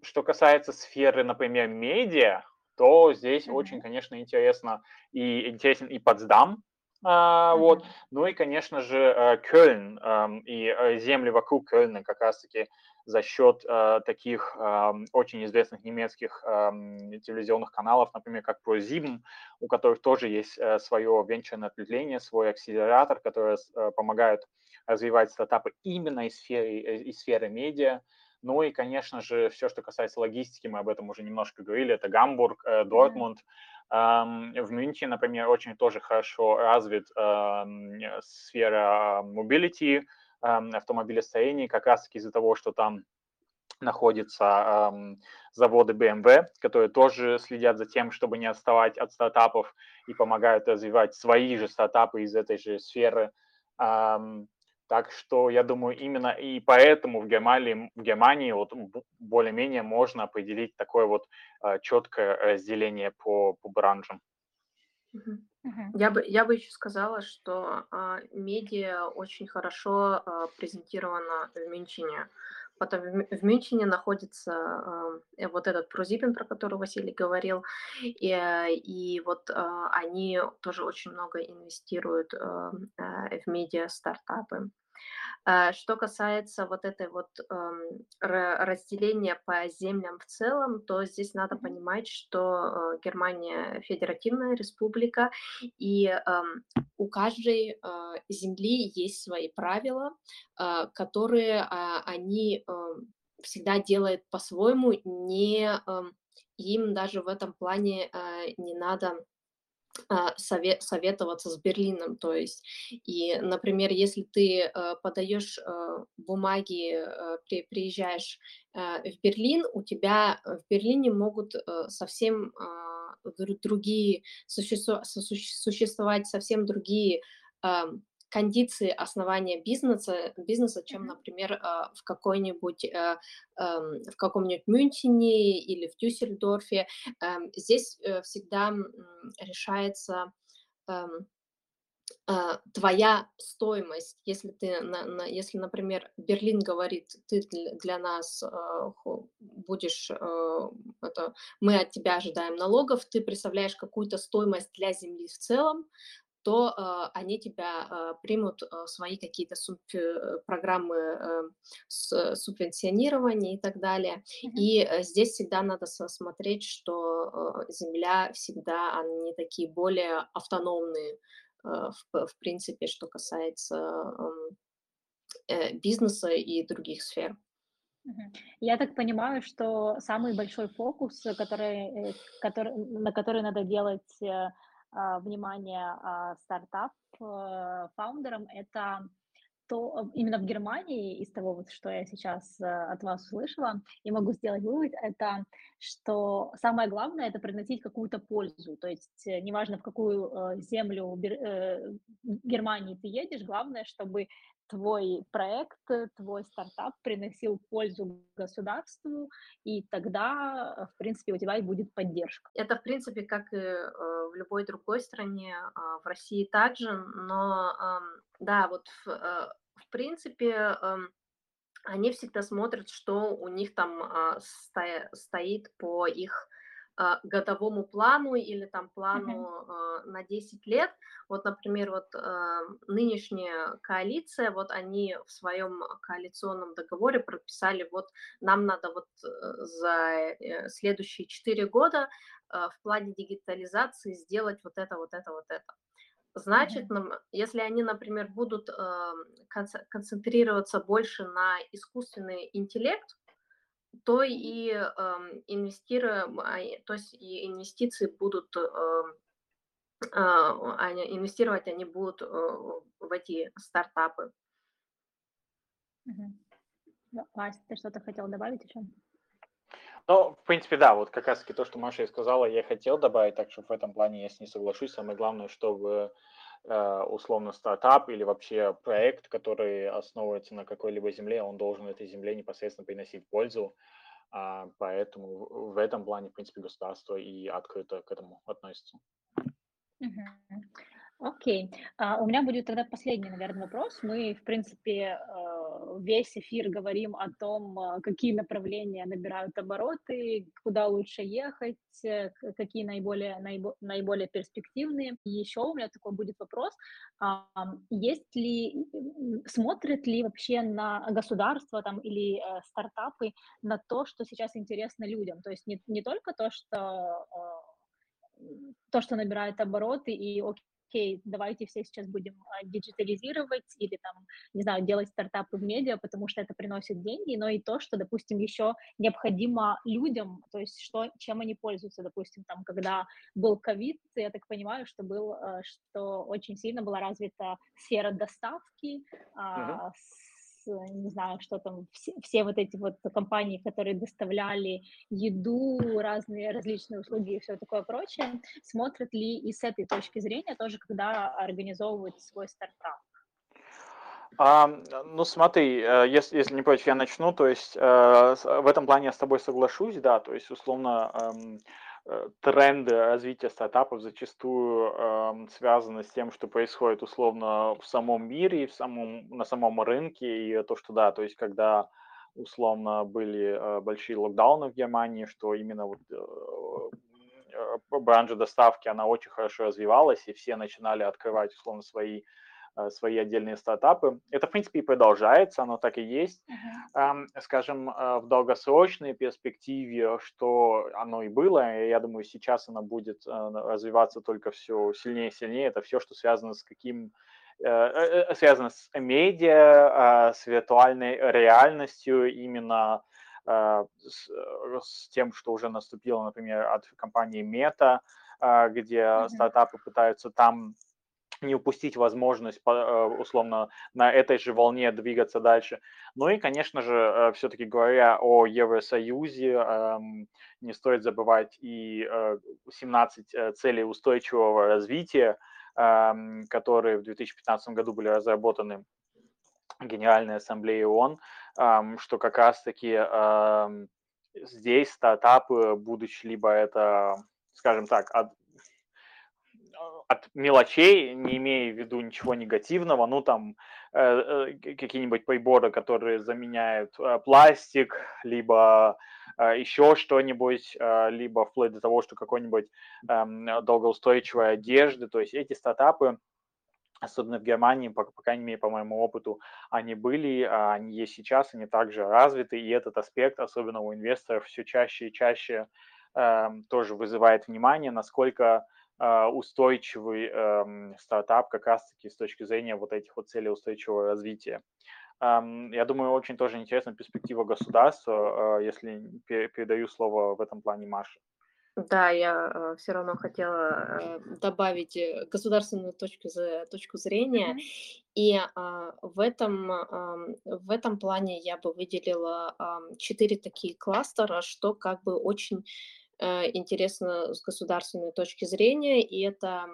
Что касается сферы, например, медиа, то здесь mm-hmm. очень, конечно, интересно и интересен и Потсдам, mm-hmm. вот, ну и, конечно же, э, Кёльн эм, и э, земли вокруг Кёльна как раз-таки за счет э, таких эм, очень известных немецких эм, телевизионных каналов, например, как ProSieben, у которых тоже есть свое венчурное ответвление, свой акселератор, который помогает развивать стартапы именно из сферы, из сферы медиа, ну и, конечно же, все, что касается логистики, мы об этом уже немножко говорили, это Гамбург, э, Дортмунд. В Мюнхене, например, очень тоже хорошо развит сфера mobility, автомобилестроения, как раз-таки из-за того, что там находятся эм, заводы BMW, которые тоже следят за тем, чтобы не отставать от стартапов и помогают развивать свои же стартапы из этой же сферы. Эм, так что я думаю, именно и поэтому в Германии, в Германии вот более-менее можно определить такое вот а, четкое разделение по, по бранжам.
Я бы, я бы еще сказала, что а, медиа очень хорошо а, презентирована в Мюнхене. Потом в, Мюнхене находится а, вот этот прозипин, про который Василий говорил, и, и вот а, они тоже очень много инвестируют в медиа стартапы. А, что касается вот этой вот эм, разделения по землям в целом, то здесь надо понимать, что э, Германия федеративная республика, и эм, у каждой э, земли есть свои правила, э, которые а, они эм, всегда делают по-своему, не им даже в этом плане не надо а, совет, советоваться с Берлином, то есть, и, например, если ты э, подаешь э, бумаги, э, при, приезжаешь в Берлин, у тебя в Берлине могут совсем э, другие существовать совсем другие э, кондиции основания бизнеса, бизнеса чем, например, а, в какой-нибудь, э, эм, в каком-нибудь Мюнхене или в Дюссельдорфе. Эм, здесь э, всегда решается эм, а, твоя стоимость, если ты, на, на, если, например, Берлин говорит, ты для, для нас э, будешь, э, это, мы от тебя ожидаем налогов, ты представляешь какую-то стоимость для земли в целом, то э, они тебя э, примут э, свои какие-то программы с, субвенционирования и так далее. Mm-hmm. И здесь всегда надо смотреть, что земля всегда, они такие более автономные, в, в принципе, что касается эм, бизнеса и других сфер.
Я так понимаю, что самый большой фокус, который, который, на который надо делать внимание а, стартап-фаундерам, э, это то именно в Германии, из того, вот, что я сейчас от вас услышала, и могу сделать вывод, это что самое главное – это приносить какую-то пользу. То есть неважно, в какую землю Германии ты едешь, главное, чтобы твой проект, твой стартап приносил пользу государству, и тогда, э, в принципе, у тебя и будет поддержка.
Это, в принципе, как и э, в любой другой стране, а, в России также, но да, вот в, э, в принципе они всегда смотрят, что у них там а, стоит по их годовому плану или там плану uh-huh. на 10 лет. Вот, например, вот а, нынешняя коалиция, вот они в своем коалиционном договоре прописали, вот нам надо вот э, за э, следующие 4 года в плане дигитализации сделать вот это, вот это, вот это. Значит, если они, например, будут концентрироваться больше на искусственный интеллект, то и э, инвестируем, то есть и инвестиции будут, э, э, инвестировать они будут э, в эти стартапы.
Угу. Вась, ты что-то хотел добавить еще?
Ну, в принципе, да, вот как раз-таки то, что Маша и сказала, я хотел добавить, так что в этом плане я с ней соглашусь. Самое главное, чтобы условно стартап или вообще проект, который основывается на какой-либо земле, он должен этой земле непосредственно приносить пользу. А, поэтому в этом плане, в принципе, государство и открыто к этому относится.
Окей. А, у меня будет тогда последний, наверное, вопрос. Мы, в принципе, э, весь эфир говорим о том, э, какие направления набирают обороты, куда лучше ехать, э, какие наиболее, наиболее перспективные. Еще у меня такой будет вопрос. Есть ли, смотрят ли вообще на государство там, или стартапы на то, что сейчас интересно людям? То есть не, не только то, что то, что набирает обороты, и окей, окей, давайте все сейчас будем а, диджитализировать или там, не знаю, делать стартапы в медиа, потому что это приносит деньги, но и то, что, допустим, еще необходимо людям, то есть что, чем они пользуются, допустим, там, когда был ковид, я так понимаю, что был, а, что очень сильно была развита сфера доставки, uh-huh не знаю, что там, все, все вот эти вот компании, которые доставляли еду, разные различные услуги и все такое прочее, смотрят ли и с этой точки зрения тоже, когда организовывают свой стартап?
А, ну, смотри, э, если, если не против, я начну. То есть э, в этом плане я с тобой соглашусь, да. То есть, условно, эм, Э, тренды развития стартапов зачастую э, связаны с тем, что происходит условно в самом мире, в самом, на самом рынке, и то, что да, то есть когда условно были э, большие локдауны в Германии, что именно вот э, э, бранжа доставки, она очень хорошо развивалась, и все начинали открывать условно свои Э, свои отдельные стартапы. Это, в принципе, и продолжается, оно так и есть. Uh-huh. Скажем, э, в долгосрочной перспективе, что оно и было, я думаю, сейчас оно будет э, развиваться только все сильнее и сильнее. Это все, что связано с каким связано с медиа, с виртуальной реальностью, именно с, с тем, что уже наступило, например, от компании Meta, где uh-huh. стартапы пытаются там не упустить возможность, э, условно, на этой же волне двигаться дальше. Ну и, конечно же, э, все-таки говоря о Евросоюзе, эм, не стоит забывать и 17 э, целей устойчивого развития, эм, которые в 2015 году были разработаны Генеральной Ассамблеей ООН, эм, что как раз-таки здесь стартапы, будучи либо это, скажем так, мелочей, не имея в виду ничего негативного, ну там э, э, какие-нибудь приборы, которые заменяют э, пластик, либо э, еще что-нибудь, э, либо вплоть до того, что какой-нибудь э, долгоустойчивой одежды, то есть эти стартапы особенно в Германии, по, по крайней мере, по моему опыту, они были, а они есть сейчас, они также развиты, и этот аспект, особенно у инвесторов, все чаще и чаще э, тоже вызывает внимание, насколько устойчивый э, стартап как раз-таки с точки зрения вот этих вот целей устойчивого развития. Я думаю, очень тоже интересна перспектива государства, э, если передаю слово в этом плане Маше.
Да, я э, все равно хотела э, добавить э, государственную точку, точку зрения. И а, в, этом, а, в этом плане я бы выделила а, четыре такие кластера, что как бы очень интересно с государственной точки зрения, и это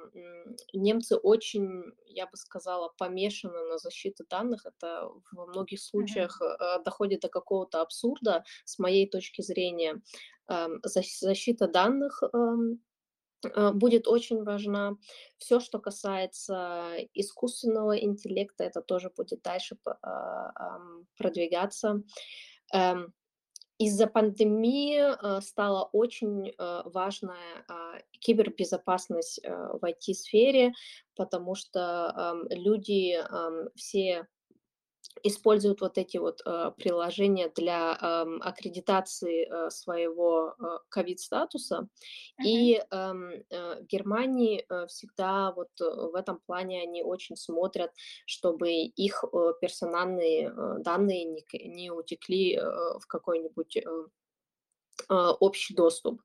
немцы очень, я бы сказала, помешаны на защите данных. Это во многих случаях mm-hmm. доходит до какого-то абсурда, с моей точки зрения. Эм, защита данных эм, э, будет очень важна. Все, что касается искусственного интеллекта, это тоже будет дальше продвигаться. Из-за пандемии э, стала очень э, важная э, кибербезопасность э, в IT-сфере, потому что э, люди э, все используют вот эти вот э, приложения для э, аккредитации э, своего э, ковид-статуса. Uh-huh. И э, э, в Германии э, всегда вот э, в этом плане они очень смотрят, чтобы их э, персональные э, данные не, не утекли э, в какой-нибудь э, э, общий доступ.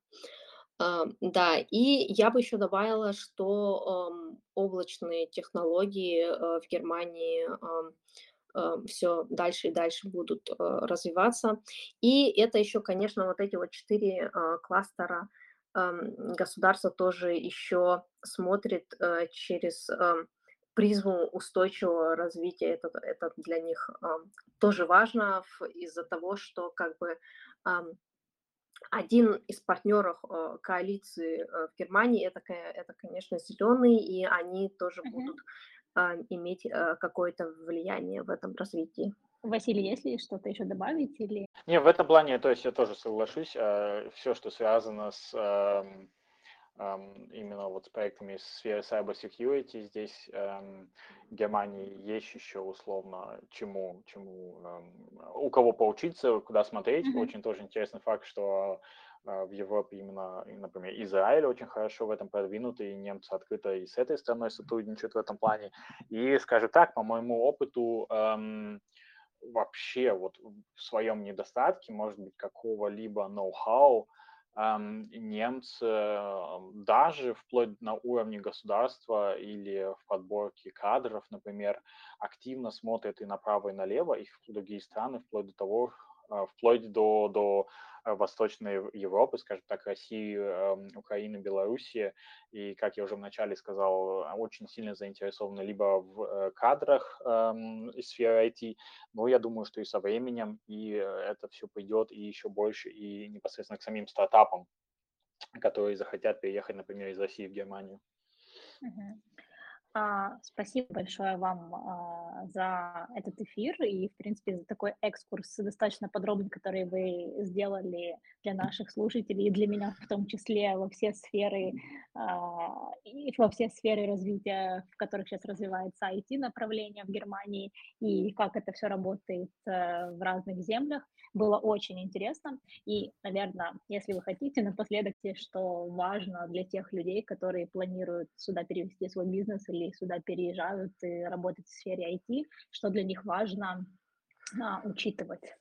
Да, и я бы еще добавила, что um, облачные технологии в Германии Эм, все дальше и дальше будут э, развиваться. И это еще, конечно, вот эти вот четыре э, кластера эм, государство тоже еще смотрит э, через эм, призму устойчивого развития. Это, это для них тоже важно из-за того, что как бы один из партнеров коалиции в Германии это, это конечно, зеленые, и они тоже uh-huh. будут иметь а, какое-то влияние в этом развитии.
Василий, если что-то еще добавить или...
Не, в этом плане, то есть я тоже соглашусь, а, все, что связано с именно вот с проектами сферы cyber security здесь в Германии есть еще условно чему, чему у кого поучиться, куда смотреть. Mm-hmm. Очень тоже интересный факт, что а, в Европе именно, например, Израиль очень хорошо в этом продвинутый, и немцы открыто и с этой страной сотрудничают в этом плане. И, скажем так, по моему опыту, эм, вообще вот в своем недостатке, может быть, какого-либо ноу-хау, эм, немцы эм, даже вплоть на уровне государства или в подборке кадров, например, активно смотрят и направо, и налево, и в другие страны, вплоть до того, а, вплоть до, до а, Восточной Европы, скажем так, России, эм, Украины, Белоруссии. И, как я уже вначале сказал, очень сильно заинтересованы либо в э, кадрах эм, из сферы IT, но я думаю, что и со временем, и это все пойдет и еще больше, и непосредственно к самим стартапам, которые захотят переехать, например, из России в Германию.
Uh-huh. А, спасибо большое вам а, за этот эфир и, в принципе, за такой экскурс достаточно подробный, который вы сделали для наших слушателей и для меня в том числе во все сферы а, и во все сферы развития, в которых сейчас развивается IT-направление в Германии и как это все работает а, в разных землях. Было очень интересно. И, наверное, если вы хотите, напоследок, что важно для тех людей, которые планируют сюда перевести свой бизнес или сюда переезжают и работать в сфере IT, что для них важно а, учитывать.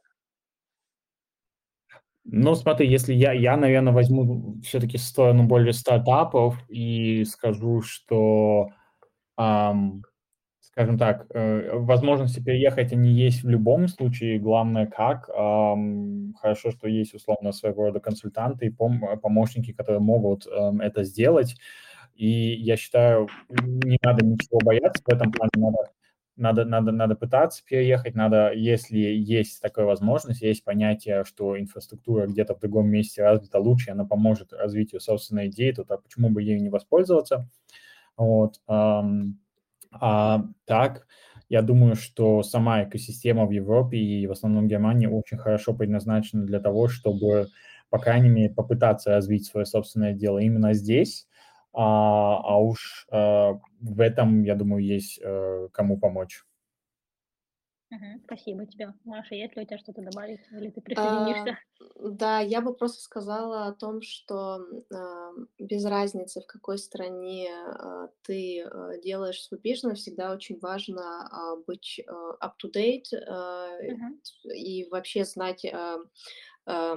Ну, смотри, если я, я, наверное, возьму все-таки сторону более стартапов и скажу, что эм, скажем так, э, возможности переехать, они есть в любом случае. Главное, как. Хорошо, что есть, условно, своего рода консультанты и помощники, которые могут эм, это сделать. И я считаю, не надо ничего бояться в этом плане. Надо, надо, надо, надо пытаться переехать. Надо, если есть такая возможность, есть понятие, что инфраструктура где-то в другом месте развита лучше, она поможет развитию собственной идеи, то почему бы ею не воспользоваться? Вот. А так, я думаю, что сама экосистема в Европе и в основном Германии очень хорошо предназначена для того, чтобы, по крайней мере, попытаться развить свое собственное дело именно здесь. а, а уж э, в этом, я думаю, есть э, кому помочь.
Мгм. Спасибо тебе. Маша, есть ли у тебя что-то добавить? Или ты присоединишься?
А, да, я бы просто сказала о том, что а, без разницы, в какой стране а, ты а, делаешь свой бизнес, всегда очень важно а, быть а, up-to-date а,
Мгм.
и вообще знать, а,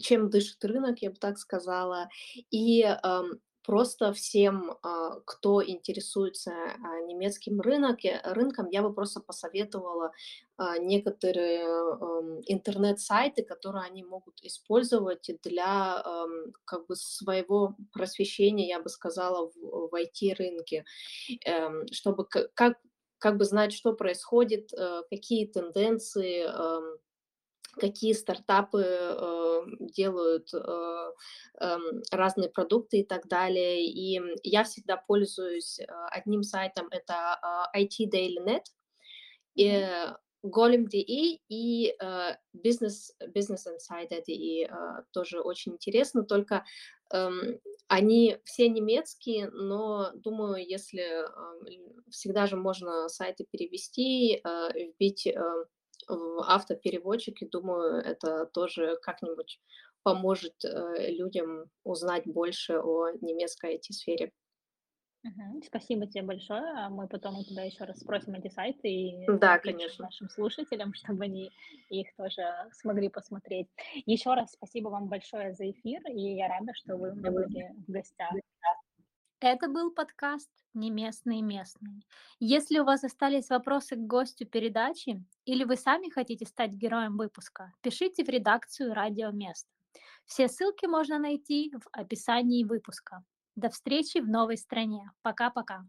чем дышит рынок, я бы так сказала. И ам, просто всем, а, кто интересуется а, немецким рынке, рынком, я бы просто посоветовала а, некоторые ам, интернет-сайты, которые они могут использовать для ам, как бы своего просвещения, я бы сказала, в, в IT-рынке, Эм, чтобы как, как бы знать, что происходит, э, какие тенденции, какие стартапы э, делают э, эм, разные продукты и так далее. И я всегда пользуюсь э, одним сайтом, это э, IT Daily Net,
Мгм.
э, golem.de и э, business, business Insider.de э, тоже очень интересно, только эм, они все немецкие, но думаю, если эм, всегда же можно сайты перевести, э, вбить э, в автопереводчик, и думаю, это тоже как-нибудь поможет э, людям узнать больше о немецкой IT-сфере.
Спасибо тебе большое. А Мы потом у тебя еще раз спросим эти сайты и
Да, конечно.
нашим слушателям, чтобы они их тоже смогли посмотреть. Еще раз спасибо вам большое за эфир, и я рада, что вы у меня были в гостях. Это был подкаст «Не местные местные». Если у вас остались вопросы к гостю передачи или вы сами хотите стать героем выпуска, пишите в редакцию «Радио Место». Все ссылки можно найти в описании выпуска. До встречи в новой стране. Пока-пока.